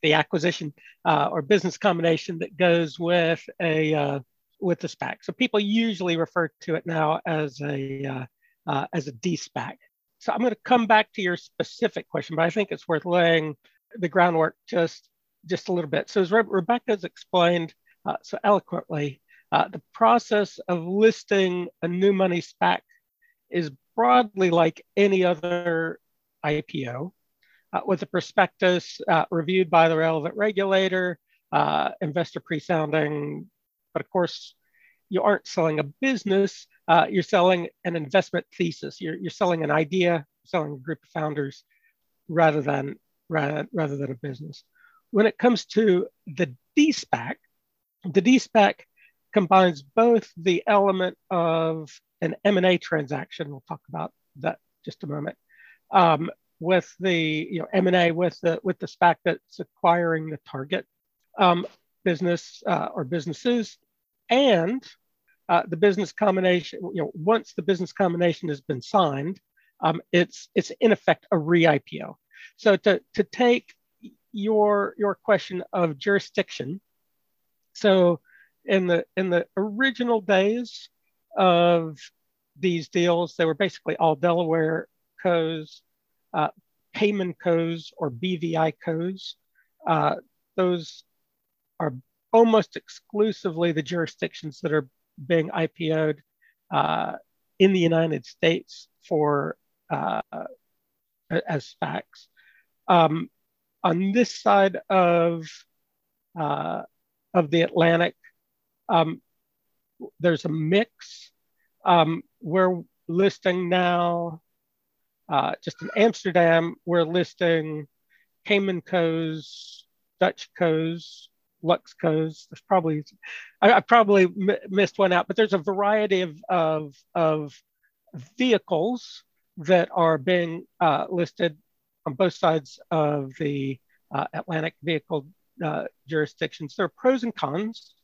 the acquisition uh, or business combination that goes with a uh, with the SPAC. So people usually refer to it now as a uh, uh, as a de-SPAC. So I'm going to come back to your specific question, but I think it's worth laying the groundwork just just a little bit. So as Re- Rebecca's explained uh, so eloquently, uh, the process of listing a new money SPAC is broadly like any other IPO, uh, with a prospectus uh, reviewed by the relevant regulator, uh, investor pre-sounding, but of course, you aren't selling a business. Uh, you're selling an investment thesis. You're, you're selling an idea, selling a group of founders, rather than rather, than a business. When it comes to the de-SPAC, the de-SPAC combines both the element of an M&A transaction, we'll talk about that just a moment, um, with the you know M&A with the with the SPAC that's acquiring the target um, business uh, or businesses, and uh, the business combination. You know, once the business combination has been signed, um, it's it's in effect a re-IPO. So to to take your your question of jurisdiction, so in the in the original days of these deals, they were basically all Delaware co's, uh, Cayman co's, or BVI co's. Uh, those are almost exclusively the jurisdictions that are being IPO'd uh, in the United States for uh, as SPACs. Um, on this side of uh, of the Atlantic, um, there's a mix. Um, we're listing now, uh, just in Amsterdam, we're listing Cayman Co's, Dutch Co's, Lux Co's. There's probably, I, I probably m- missed one out, but there's a variety of, of, of vehicles that are being uh, listed on both sides of the uh, Atlantic vehicle uh, jurisdictions. There are pros and cons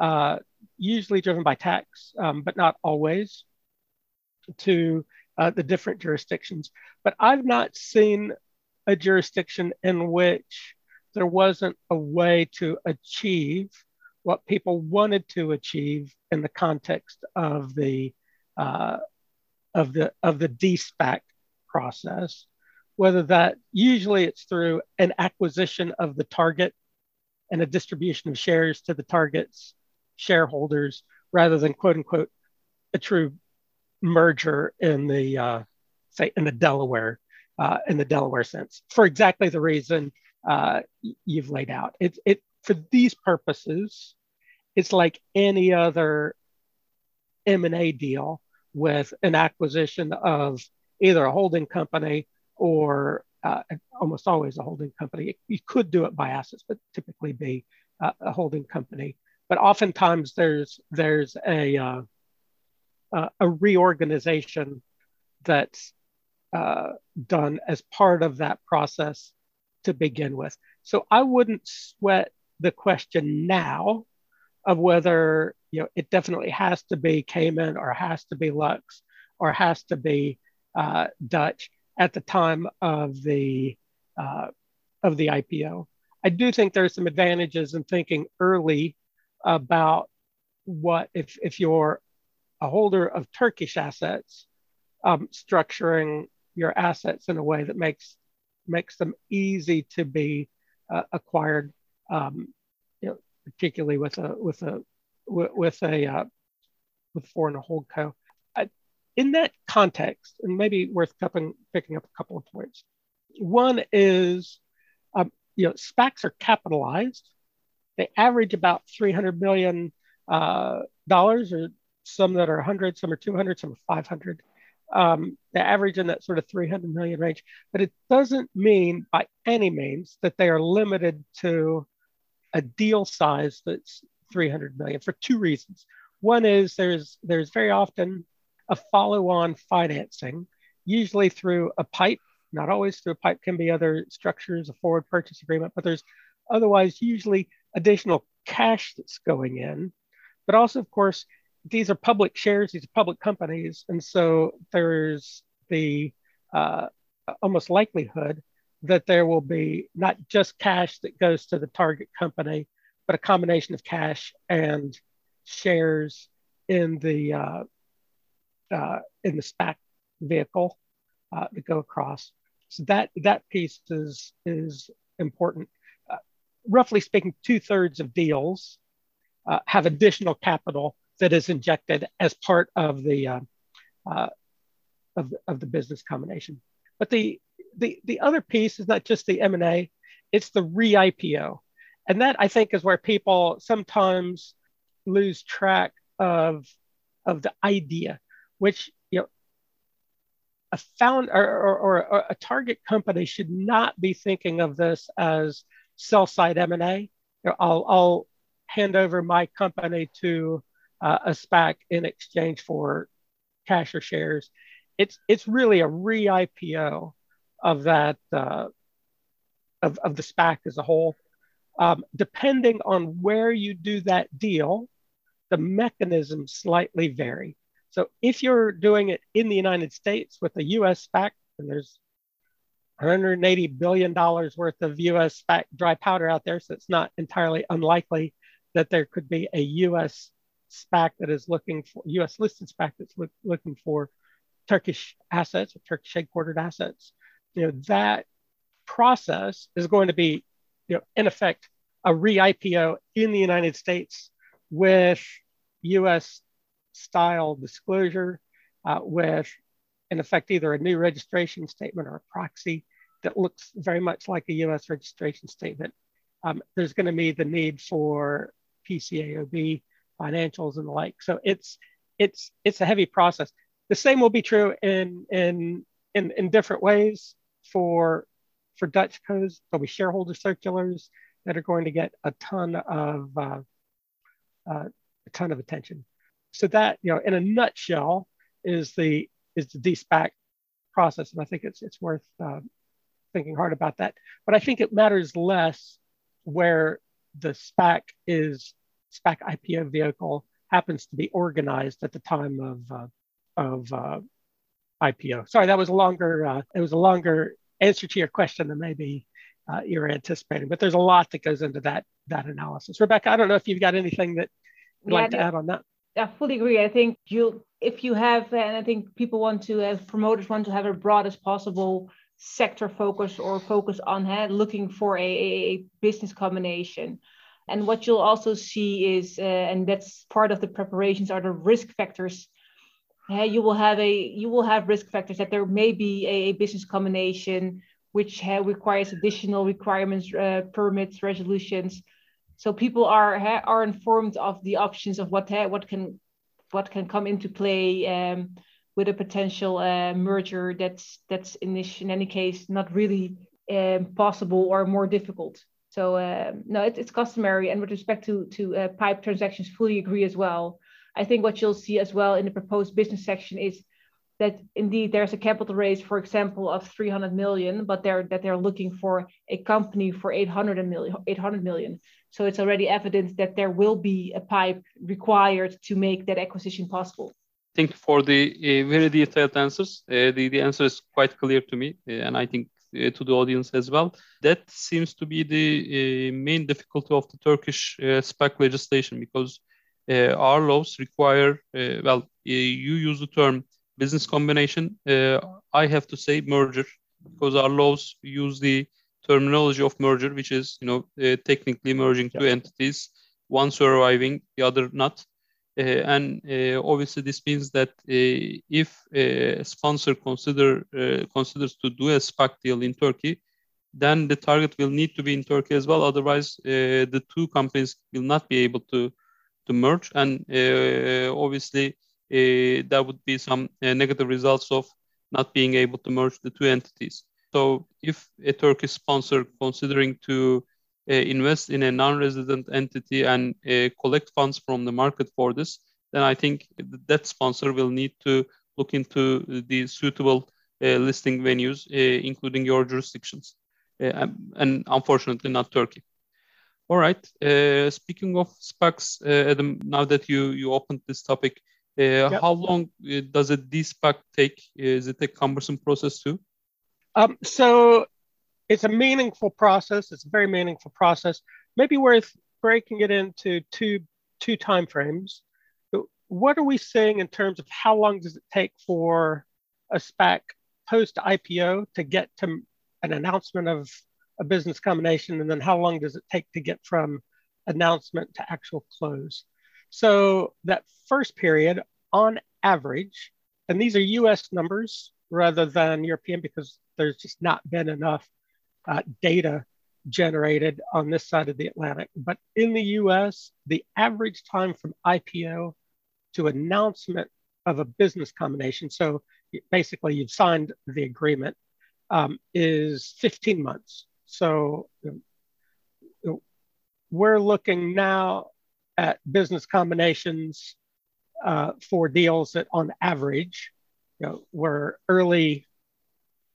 uh, usually driven by tax, um, but not always, to uh, the different jurisdictions. But I've not seen a jurisdiction in which there wasn't a way to achieve what people wanted to achieve in the context of the uh, of the of the de-SPAC process. Whether that usually it's through an acquisition of the target and a distribution of shares to the target's shareholders rather than quote unquote a true merger in the uh, say in the Delaware uh, in the Delaware sense for exactly the reason uh, you've laid out. It it for these purposes, it's like any other M and A deal with an acquisition of either a holding company or uh, almost always a holding company. You could do it by assets, but typically be uh, a holding company but oftentimes there's there's a uh, uh, a reorganization that's uh, done as part of that process to begin with. So I wouldn't sweat the question now of whether you know it definitely has to be Cayman or has to be Lux or has to be uh, Dutch at the time of the uh, of the IPO. I do think there's some advantages in thinking early about what if if you're a holder of Turkish assets, um, structuring your assets in a way that makes makes them easy to be uh, acquired, um, you know, particularly with a with a with a uh, with foreign holdco. In that context, and maybe worth cupping, picking up a couple of points. One is, um, you know, SPACs are capitalized they average about 300 million uh, dollars, or some that are 100, some are 200, some are 500. Um, average in that sort of 300 million range, but it doesn't mean by any means that they are limited to a deal size that's 300 million for two reasons. One is there's there's very often a follow-on financing, usually through a pipe. Not always through a pipe, can be other structures, a forward purchase agreement, but there's otherwise usually additional cash that's going in. But also, of course, these are public shares, these are public companies. And so there's the uh, almost likelihood that there will be not just cash that goes to the target company, but a combination of cash and shares in the uh, uh, in the SPAC vehicle uh, that go across. So that that piece is is important roughly speaking, two thirds of deals uh, have additional capital that is injected as part of the uh, uh, of, of the business combination. But the, the the other piece is not just the M and A; it's the re-IPO, and that I think is where people sometimes lose track of of the idea, which you know a found or, or, or a target company should not be thinking of this as sell side M and A. I'll, I'll hand over my company to uh, a SPAC in exchange for cash or shares. It's it's really a re-IPO of that uh, of, of the SPAC as a whole. Um, depending on where you do that deal, the mechanisms slightly vary. So if you're doing it in the United States with a US SPAC, and there's 180 billion dollars worth of US SPAC dry powder out there, so it's not entirely unlikely that there could be a US SPAC that is looking for US listed SPAC that's look, looking for Turkish assets or Turkish headquartered assets. You know that process is going to be, you know, in effect, a re-IPO in the United States with US style disclosure, uh, with in effect either a new registration statement or a proxy that looks very much like a US registration statement. Um, there's going to be the need for PCAOB financials and the like. So it's it's it's a heavy process. The same will be true in in in, in different ways for for Dutch codes. There'll be shareholder circulars that are going to get a ton of uh, uh, a ton of attention. So that you know, in a nutshell, is the is the de-SPAC process, and I think it's it's worth uh, thinking hard about that. But I think it matters less where the SPAC is SPAC IPO vehicle happens to be organized at the time of uh, of uh, IPO. Sorry, that was a longer uh, it was a longer answer to your question than maybe uh, you're anticipating. But there's a lot that goes into that that analysis. Rebecca, I don't know if you've got anything that you'd yeah, like to add on that. I fully agree. I think you if you have, and I think people want to, as promoters want to have as broad as possible sector focus or focus on uh, looking for a, a business combination. And what you'll also see is, uh, and that's part of the preparations, are the risk factors. Uh, you will have a you will have risk factors that there may be a, a business combination which requires additional requirements, permits, resolutions. So people are are informed of the options of what what can what can come into play um, with a potential uh, merger that's that's in this in any case not really um, possible or more difficult. So um, no, it, it's customary. And with respect to to uh, pipe transactions, fully agree as well. I think what you'll see as well in the proposed business section is that indeed there's a capital raise, for example, of 300 million, but they're that they're looking for a company for 800 million. 800 million. So it's already evident that there will be a pipe required to make that acquisition possible. Thank you for the uh, very detailed answers. Uh, the, the answer is quite clear to me, uh, and I think uh, to the audience as well. That seems to be the uh, main difficulty of the Turkish uh, SPAC legislation because our laws require, well, you use the term business combination. I have to say merger because our laws use the terminology of merger, which is, you know, technically merging yeah. two entities, one surviving, the other not. Uh, and uh, obviously this means that uh, if a sponsor consider considers to do a SPAC deal in Turkey, then the target will need to be in Turkey as well. Otherwise, the two companies will not be able to to merge, and obviously there would be some negative results of not being able to merge the two entities. So if a Turkish sponsor considering to uh, invest in a non-resident entity and uh, collect funds from the market for this, then I think that sponsor will need to look into the suitable uh, listing venues, including your jurisdictions, and unfortunately not Turkey. All right. Uh, speaking of SPACs, uh, Adam, now that you you opened this topic, uh, yep. how long does a de-SPAC take? Is it a cumbersome process too? Um, so it's a meaningful process. It's a very meaningful process. Maybe worth breaking it into two two time frames. What are we seeing in terms of how long does it take for a SPAC post IPO to get to an announcement of a business combination, and then how long does it take to get from announcement to actual close? So that first period, on average, and these are U.S. numbers rather than European because there's just not been enough uh, data generated on this side of the Atlantic. But in the US, the average time from IPO to announcement of a business combination, so basically you've signed the agreement, um, is 15 months. So we're looking now at business combinations uh, for deals that on average, you know, were early,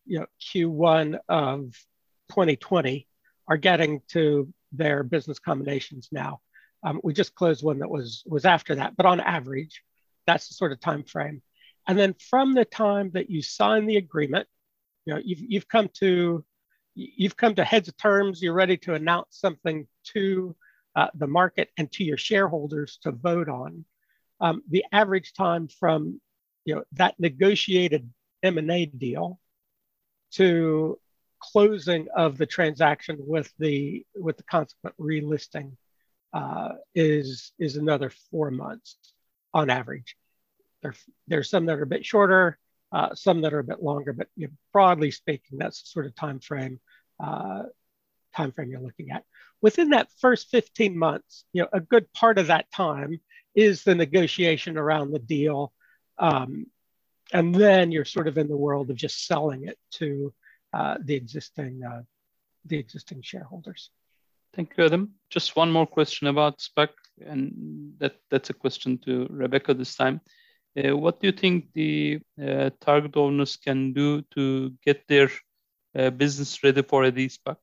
you know, Q1 of 2020 are getting to their business combinations now. Um, we just closed one that was was after that, but on average, that's the sort of time frame. And then from the time that you sign the agreement, you know, you've, you've come to you've come to heads of terms. You're ready to announce something to uh, the market and to your shareholders to vote on. Um, the average time from you know that negotiated M&A deal to closing of the transaction with the with the consequent relisting uh, is is another four months on average. There, there's some that are a bit shorter, uh, some that are a bit longer, but you know, broadly speaking, that's the sort of time frame uh, time frame you're looking at. Within that first 15 months, you know, a good part of that time is the negotiation around the deal. Um, and then you're sort of in the world of just selling it to uh, the existing uh, the existing shareholders. Thank you, Adam. Just one more question about SPAC, and that, that's a question to Rebecca this time. Uh, what do you think the uh, target owners can do to get their uh, business ready for a SPAC?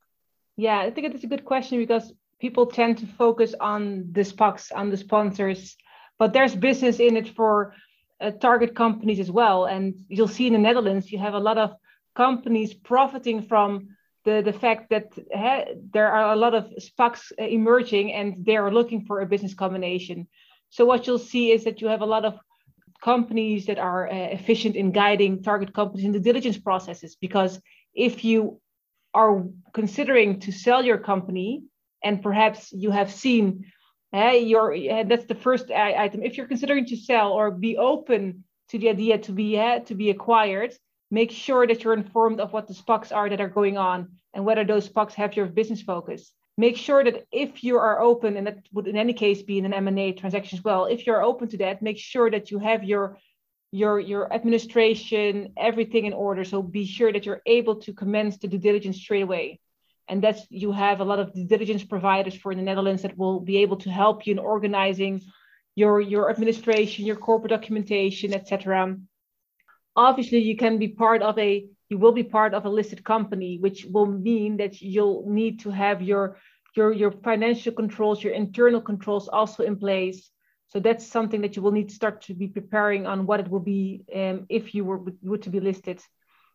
Yeah, I think it's a good question because people tend to focus on the SPACs, on the sponsors, but there's business in it for uh, target companies as well. And you'll see in the Netherlands, you have a lot of companies profiting from the, the fact that uh, there are a lot of SPACs emerging and they are looking for a business combination. So what you'll see is that you have a lot of companies that are uh, efficient in guiding target companies in the diligence processes because if you are considering to sell your company and perhaps you have seen uh, your uh, that's the first item. If you're considering to sell or be open to the idea to be uh, to be acquired make sure that you're informed of what the SPACs are that are going on and whether those SPACs have your business focus. Make sure that if you are open and that would in any case be in an m&a transaction as well if you're open to that make sure that you have your your your administration everything in order. So be sure that you're able to commence the due diligence straight away. And that's you have a lot of due diligence providers for the netherlands that will be able to help you in organizing your your administration your corporate documentation etc obviously you can be part of a you will be part of a listed company which will mean that you'll need to have your your your financial controls your internal controls also in place so that's something that you will need to start to be preparing on what it will be um, if you were, were to be listed.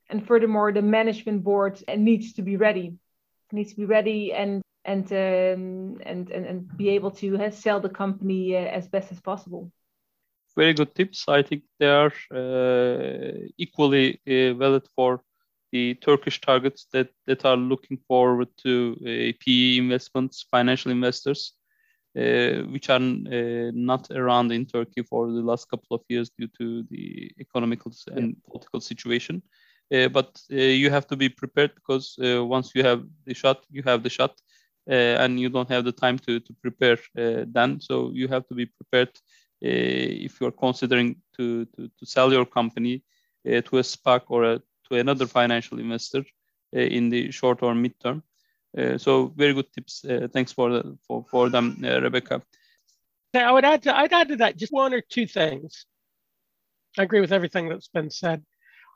And furthermore, the management board needs to be ready, needs to be ready and and um, and, and and be able to uh, sell the company uh, as best as possible. Very good tips. I think they are uh, equally uh, valid for the Turkish targets that that are looking forward to uh, PE investments, financial investors uh, which are uh, not around in Turkey for the last couple of years due to the economical and political situation. Uh, but uh, you have to be prepared because uh, once you have the shot, you have the shot, uh, and you don't have the time to, to prepare then. So you have to be prepared if you're considering to, to, to sell your company to a SPAC or a, to another financial investor in the short or mid term. Uh, so very good tips. Uh, thanks for the, for for them, uh, Rebecca. I would add to I'd add to that just one or two things. I agree with everything that's been said.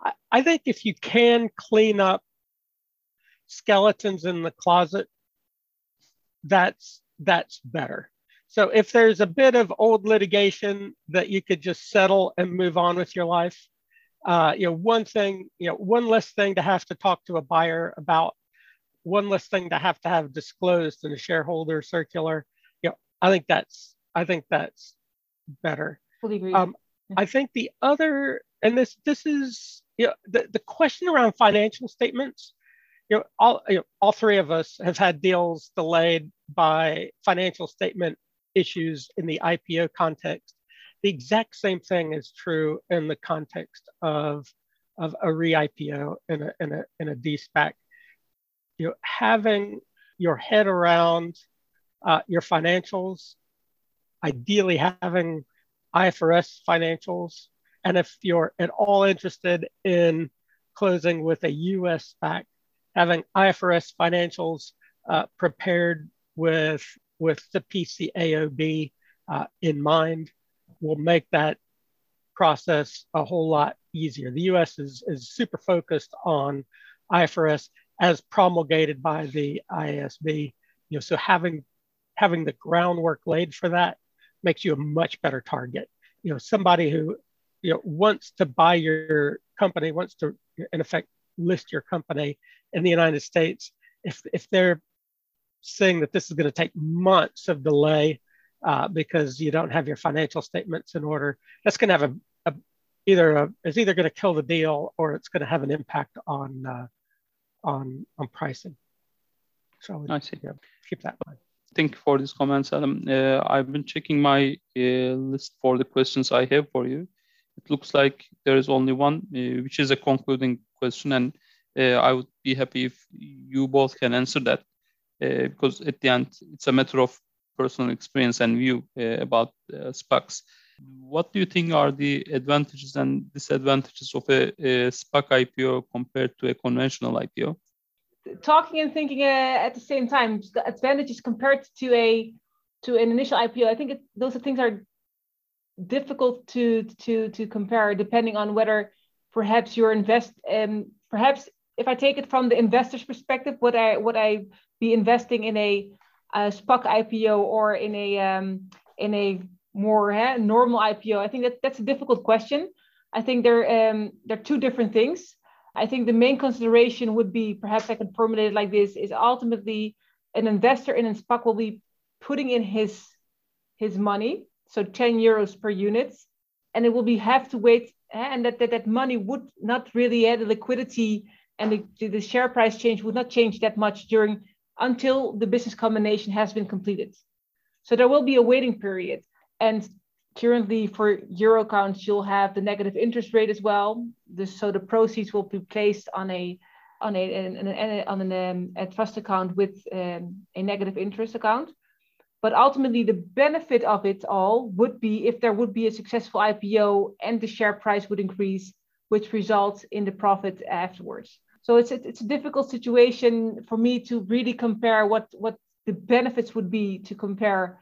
I, I think if you can clean up skeletons in the closet, that's that's better. So if there's a bit of old litigation that you could just settle and move on with your life, uh, you know, one thing, you know, one less thing to have to talk to a buyer about one less thing to have to have disclosed in a shareholder circular. You know, I think that's I think that's better. Fully agree. Um, I think the other, and this this is you know the, the question around financial statements. You know, all you know, all three of us have had deals delayed by financial statement issues in the IPO context. The exact same thing is true in the context of of a re-IPO in a in a in a de-SPAC you know, having your head around uh, your financials, ideally having IFRS financials. And if you're at all interested in closing with a US SPAC, having IFRS financials uh, prepared with, with the PCAOB uh, in mind will make that process a whole lot easier. The US is, is super focused on IFRS as promulgated by the IASB. You know, so having having the groundwork laid for that makes you a much better target. You know, somebody who you know wants to buy your company, wants to in effect list your company in the United States. If if they're saying that this is going to take months of delay uh, because you don't have your financial statements in order, that's going to have a, a either a, it's either going to kill the deal or it's going to have an impact on uh, on on pricing. So I would see. Yeah, keep that in mind. Thank you for these comments, Adam. Uh, I've been checking my uh, list for the questions I have for you. It looks like there is only one, uh, which is a concluding question, and uh, I would be happy if you both can answer that, uh, because at the end, it's a matter of personal experience and view uh, about SPACs. What do you think are the advantages and disadvantages of a, a SPAC IPO compared to a conventional IPO? Talking and thinking uh, at the same time, the advantages compared to a to an initial IPO. I think it, those things are difficult to to to compare depending on whether perhaps you're invest um, perhaps if I take it from the investor's perspective, would I would I be investing in a, a SPAC IPO or in a um, in a more eh, normal IPO? I think that that's a difficult question. I think they're um, they're two different things. I think the main consideration would be perhaps I can formulate it like this: is ultimately an investor in a SPAC will be putting in his his money, so 10 euros per unit, and it will be have to wait, eh, and that, that that money would not really add the liquidity and the, the share price change would not change that much during until the business combination has been completed. So there will be a waiting period. And currently for euro accounts, you'll have the negative interest rate as well. This, so the proceeds will be placed on a on a, an, an, on an, um, a trust account with um, a negative interest account. But ultimately, the benefit of it all would be if there would be a successful IPO and the share price would increase, which results in the profit afterwards. So it's a, it's a difficult situation for me to really compare what what the benefits would be to compare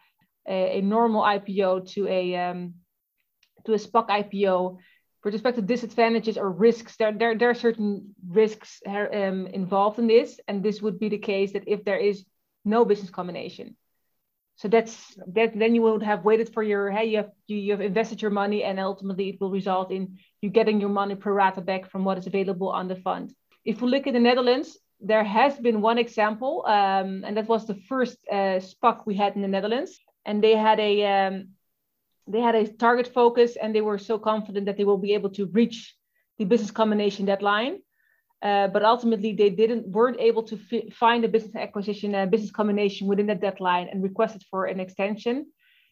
a, normal IPO to a um, to a SPAC IPO with respect to disadvantages or risks. There there, there are certain risks um, involved in this, and this would be the case that if there is no business combination. So that's that. Then you would have waited for your hey, you have you, you have invested your money, and ultimately it will result in you getting your money pro rata back from what is available on the fund. If we look at the Netherlands, there has been one example, um, and that was the first uh, SPAC we had in the Netherlands and they had a um, they had a target focus and they were so confident that they will be able to reach the business combination deadline. Uh, but ultimately they didn't weren't able to fi- find a business acquisition and business combination within that deadline and requested for an extension.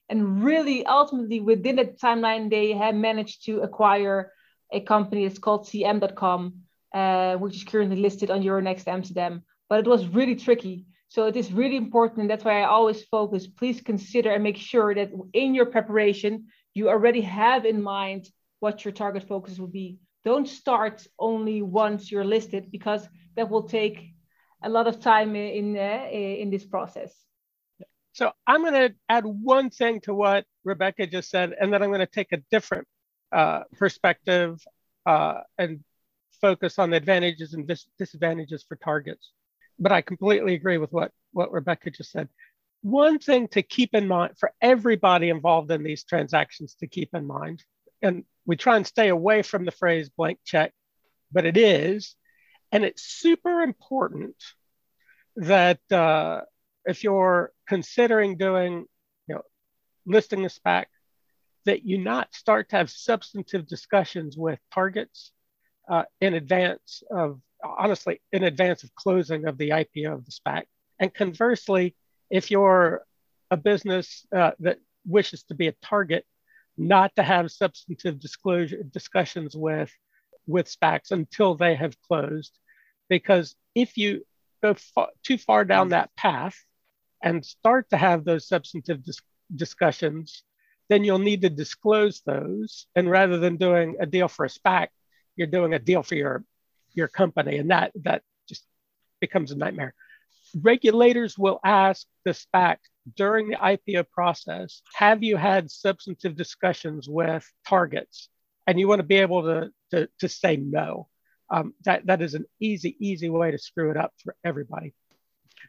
And really ultimately within that timeline they have managed to acquire a company that's called cm.com uh, which is currently listed on euronext amsterdam. But it was really tricky so it is really important, and that's why I always focus. Please consider and make sure that in your preparation, you already have in mind what your target focus will be. Don't start only once you're listed because that will take a lot of time in uh, in this process. So I'm going to add one thing to what Rebecca just said, and then I'm going to take a different uh, perspective uh, and focus on the advantages and dis- disadvantages for targets but I completely agree with what, what Rebecca just said. One thing to keep in mind for everybody involved in these transactions to keep in mind, and we try and stay away from the phrase blank check, but it is, and it's super important that uh, if you're considering doing, you know, listing a SPAC, that you not start to have substantive discussions with targets uh, in advance of honestly in advance of closing of the IPO of the SPAC. And conversely, if you're a business uh, that wishes to be a target, not to have substantive disclosure discussions with with SPACs until they have closed, because if you go too far down that path and start to have those substantive dis- discussions, then you'll need to disclose those. And rather than doing a deal for a SPAC, you're doing a deal for your your company, and that that just becomes a nightmare. Regulators will ask the SPAC during the IPO process, have you had substantive discussions with targets? And you want to be able to, to, to say no. Um, that, that is an easy, easy way to screw it up for everybody.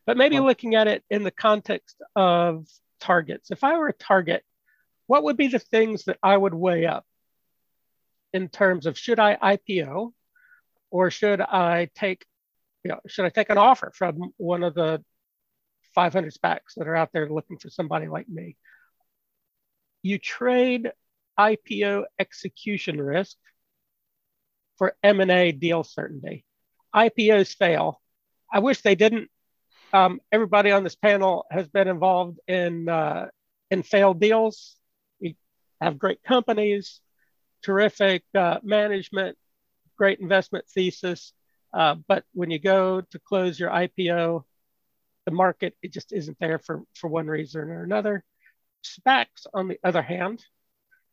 But maybe well, looking at it in the context of targets. If I were a target, what would be the things that I would weigh up in terms of should I IPO or should I take, you know, should I take an offer from one of the 500 SPACs that are out there looking for somebody like me? You trade IPO execution risk for M&A deal certainty. IPOs fail. I wish they didn't. Um, everybody on this panel has been involved in uh, in failed deals. We have great companies, terrific uh, management, great investment thesis. Uh, but when you go to close your IPO, the market it just isn't there for for one reason or another. SPACs, on the other hand,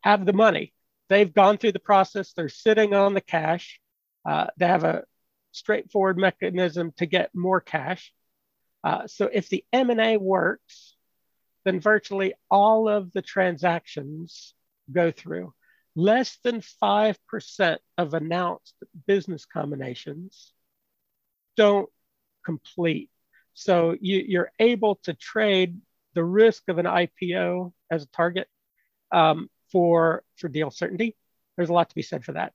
have the money. They've gone through the process. They're sitting on the cash. Uh, they have a straightforward mechanism to get more cash. Uh, so if the M&A works, then virtually all of the transactions go through. Less than 5% of announced business combinations don't complete. So you, you're able to trade the risk of an IPO as a target um, for, for deal certainty. There's a lot to be said for that.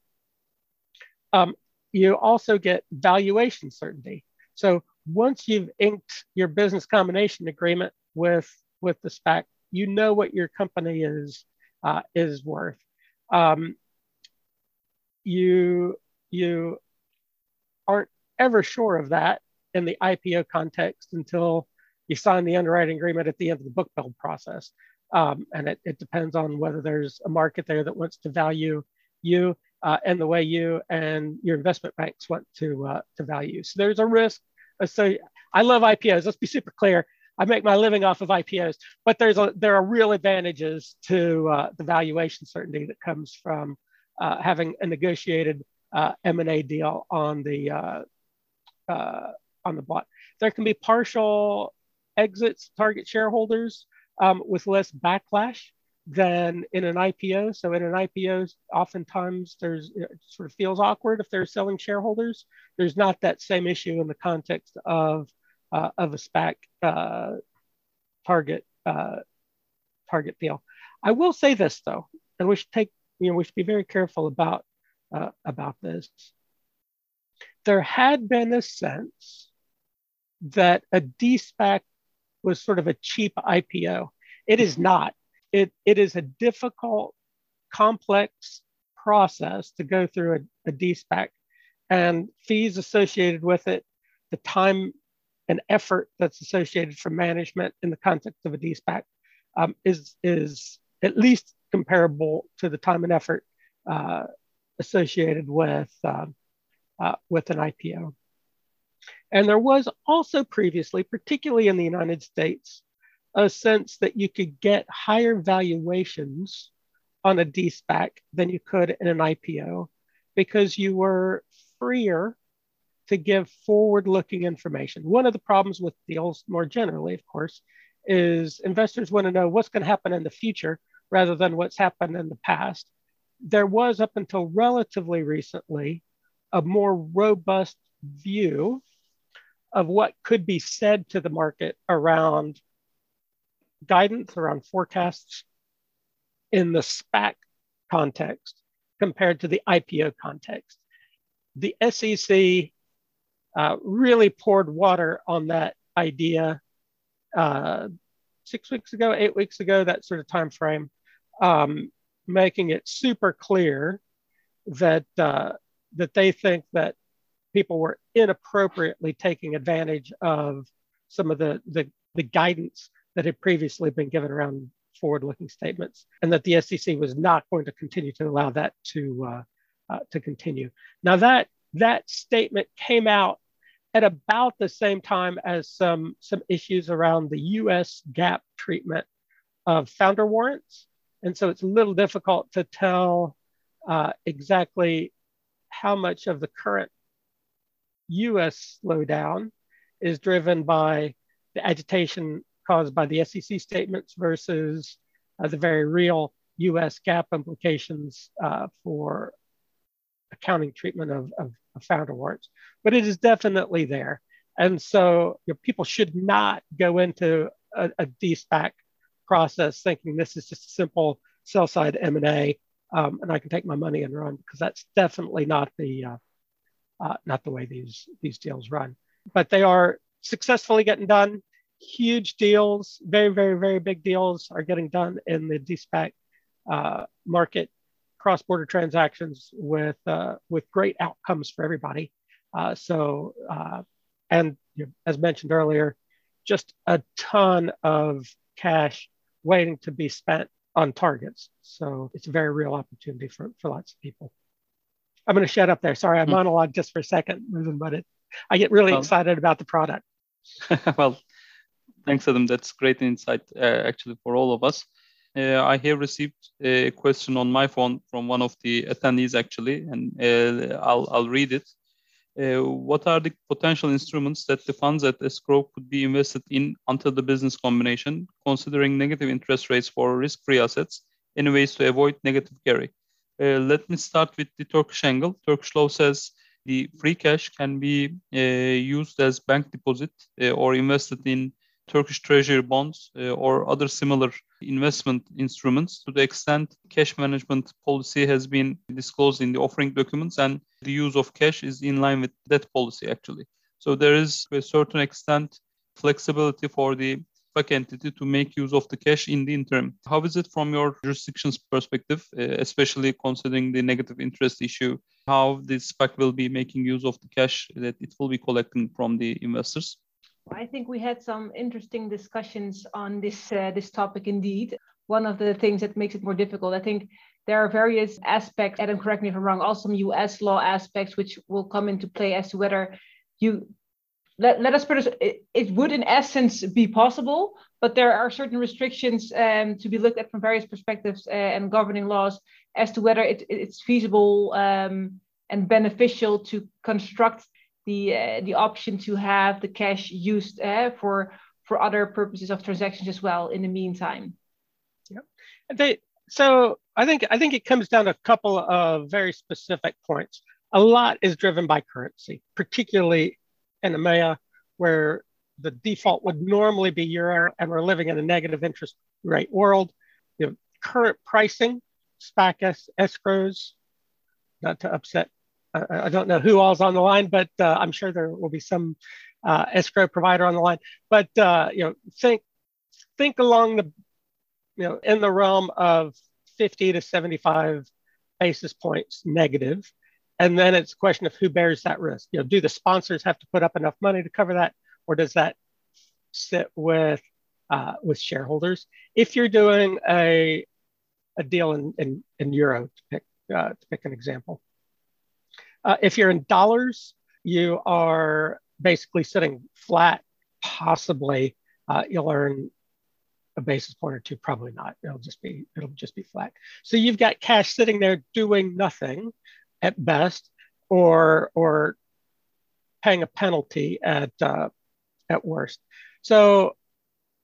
Um, you also get valuation certainty. So once you've inked your business combination agreement with, with the SPAC, you know what your company is, uh, is worth. Um, you, you aren't ever sure of that in the IPO context until you sign the underwriting agreement at the end of the book build process. Um, and it, it, depends on whether there's a market there that wants to value you uh, and the way you and your investment banks want to uh, to value. So there's a risk. So I love IPOs. Let's be super clear. I make my living off of IPOs, but there's a there are real advantages to uh, the valuation certainty that comes from uh, having a negotiated uh, M&A deal on the uh, on the block. There can be partial exits target shareholders um, with less backlash than in an IPO. So in an IPO, oftentimes there's it sort of feels awkward if they're selling shareholders. There's not that same issue in the context of uh, of a SPAC uh, target uh, target deal. I will say this though, and we should take you know we should be very careful about uh, about this. There had been a sense that a de-SPAC was sort of a cheap IPO. It is not. It, it is a difficult, complex process to go through a, a de-SPAC and fees associated with it, the time and effort that's associated for management in the context of a de-SPAC um, is, is at least comparable to the time and effort uh, associated with, uh, uh, with an IPO. And there was also previously, particularly in the United States, a sense that you could get higher valuations on a de-SPAC than you could in an IPO because you were freer to give forward looking information. One of the problems with deals, more generally, of course, is investors want to know what's going to happen in the future rather than what's happened in the past. There was, up until relatively recently, a more robust view of what could be said to the market around guidance, around forecasts in the SPAC context compared to the IPO context. The SEC uh, really poured water on that idea uh, six weeks ago, eight weeks ago, that sort of time frame, um, making it super clear that uh, that they think that people were inappropriately taking advantage of some of the, the, the guidance that had previously been given around forward looking statements, and that the SEC was not going to continue to allow that to, uh, uh, to continue. Now, that, that statement came out at about the same time as some, some issues around the US GAAP treatment of founder warrants. And so it's a little difficult to tell uh, exactly how much of the current US slowdown is driven by the agitation caused by the SEC statements versus uh, the very real US GAAP implications uh, for accounting treatment of, of, of, founder warrants. But it is definitely there. And so you know, people should not go into a, a de-SPAC process thinking this is just a simple sell side M&A um, and I can take my money and run because that's definitely not the uh, uh, not the way these these deals run. But they are successfully getting done. Huge deals, very very very big deals are getting done in the de-SPAC uh, market, cross border transactions with uh, with great outcomes for everybody. Uh, so uh, and you know, as mentioned earlier, just a ton of cash waiting to be spent on targets. So it's a very real opportunity for, for lots of people. I'm going to shut up there. Sorry, I mm. monologue just for a second, (laughs) but it, I get really well, excited about the product. (laughs) well, thanks, Adam. That's great insight, uh, actually, for all of us. Uh, I have received a question on my phone from one of the attendees, actually, and uh, I'll, I'll read it. Uh, what are the potential instruments that the funds at escrow could be invested in until the business combination, considering negative interest rates for risk-free assets, any ways to avoid negative carry? Uh, let me start with the Turkish angle. Turkish law says the free cash can be uh, used as bank deposit uh, or invested in Turkish treasury bonds or other similar investment instruments to the extent cash management policy has been disclosed in the offering documents and the use of cash is in line with that policy actually. So there is to a certain extent flexibility for the SPAC entity to make use of the cash in the interim. How is it from your jurisdiction's perspective, uh, especially considering the negative interest issue, how the SPAC will be making use of the cash that it will be collecting from the investors? I think we had some interesting discussions on this uh, this topic indeed. One of the things that makes it more difficult, I think there are various aspects, Adam, correct me if I'm wrong, also US law aspects which will come into play as to whether you let, let us put it, it, it would in essence be possible, but there are certain restrictions um, to be looked at from various perspectives uh, and governing laws as to whether it, it's feasible um, and beneficial to construct the uh, the option to have the cash used uh, for for other purposes of transactions as well in the meantime. Yeah, they, so I think I think it comes down to a couple of very specific points. A lot is driven by currency, particularly in EMEA, where the default would normally be euro, and we're living in a negative interest rate world. You current pricing, SPAC escrows, not to upset I, don't know who all's on the line, but uh, I'm sure there will be some uh, escrow provider on the line. But uh, you know, think think along the you know in the realm of 50 to 75 basis points negative, and then it's a question of who bears that risk. You know, do the sponsors have to put up enough money to cover that, or does that sit with uh, with shareholders? If you're doing a a deal in in, in euro to pick uh, to pick an example. Uh, if you're in dollars, you are basically sitting flat. Possibly, uh, you'll earn a basis point or two. Probably not. It'll just be it'll just be flat. So you've got cash sitting there doing nothing at best, or or paying a penalty at uh, at worst. So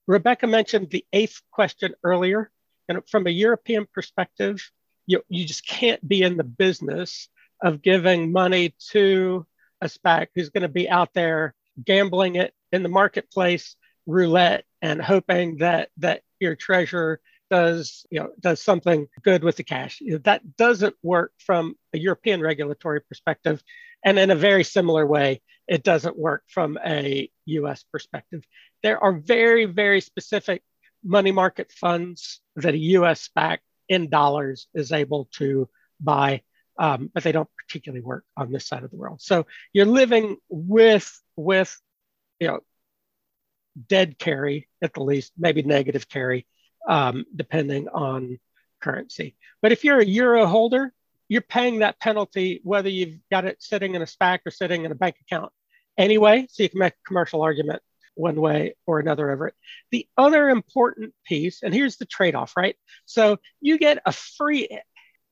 Rebecca mentioned the eighth question earlier, and from a European perspective, you you just can't be in the business of giving money to a SPAC who's going to be out there gambling it in the marketplace roulette and hoping that that your treasurer does you know does something good with the cash. That doesn't work from a european regulatory perspective and in a very similar way it doesn't work from a us perspective. There are very very specific money market funds that a us SPAC in dollars is able to buy um, but they don't particularly work on this side of the world. So you're living with with you know dead carry at the least, maybe negative carry, um, depending on currency. But if you're a euro holder, you're paying that penalty whether you've got it sitting in a SPAC or sitting in a bank account anyway, so you can make a commercial argument one way or another over it. The other important piece, and here's the trade off, right? So you get a free,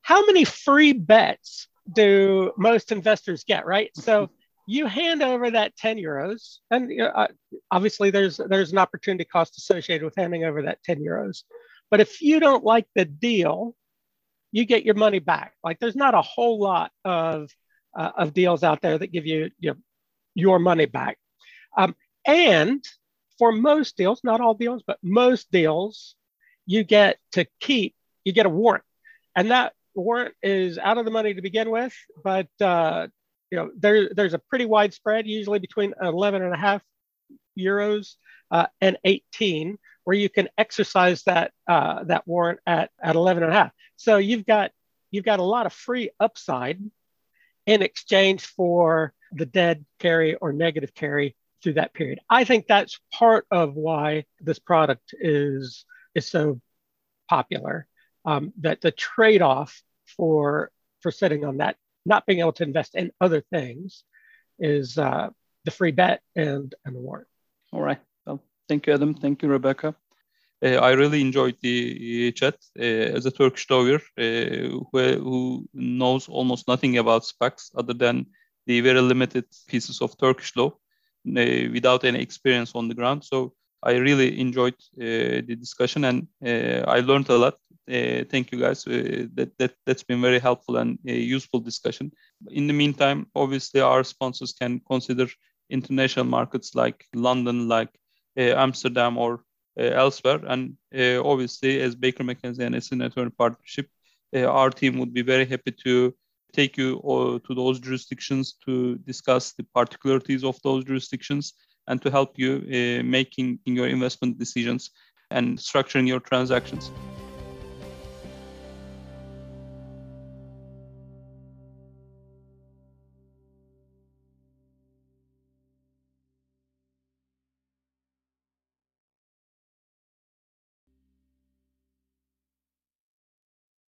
how many free bets do most investors get, right? So you hand over that 10 euros, and uh, obviously there's there's an opportunity cost associated with handing over that 10 euros. But if you don't like the deal, you get your money back. Like there's not a whole lot of uh, of deals out there that give you, your money back. Um, and for most deals, not all deals, but most deals, you get to keep, you get a warrant. And that warrant is out of the money to begin with, but uh, you know, there, there's a pretty wide spread, usually between 11 and a half euros uh, and 18, where you can exercise that uh, that warrant at, at 11 and a half. So you've got you've got a lot of free upside in exchange for the dead carry or negative carry through that period. I think that's part of why this product is is so popular. Um, that the trade-off for for sitting on that, not being able to invest in other things, is uh, the free bet and and the warrant. All right. Well, thank you, Adam. Thank you, Rebecca. Uh, I really enjoyed the chat uh, as a Turkish lawyer uh, who, who knows almost nothing about SPACs other than the very limited pieces of Turkish law uh, without any experience on the ground. So I really enjoyed uh, the discussion and I learned a lot. thank you guys. that, that, that's been very helpful and useful discussion. In the meantime, obviously our sponsors can consider international markets like London, like Amsterdam or uh, elsewhere. And uh, obviously, as Baker McKenzie and Esin Attorney Partnership, uh, our team would be very happy to take you to those jurisdictions to discuss the particularities of those jurisdictions and to help you uh, making your investment decisions and structuring your transactions.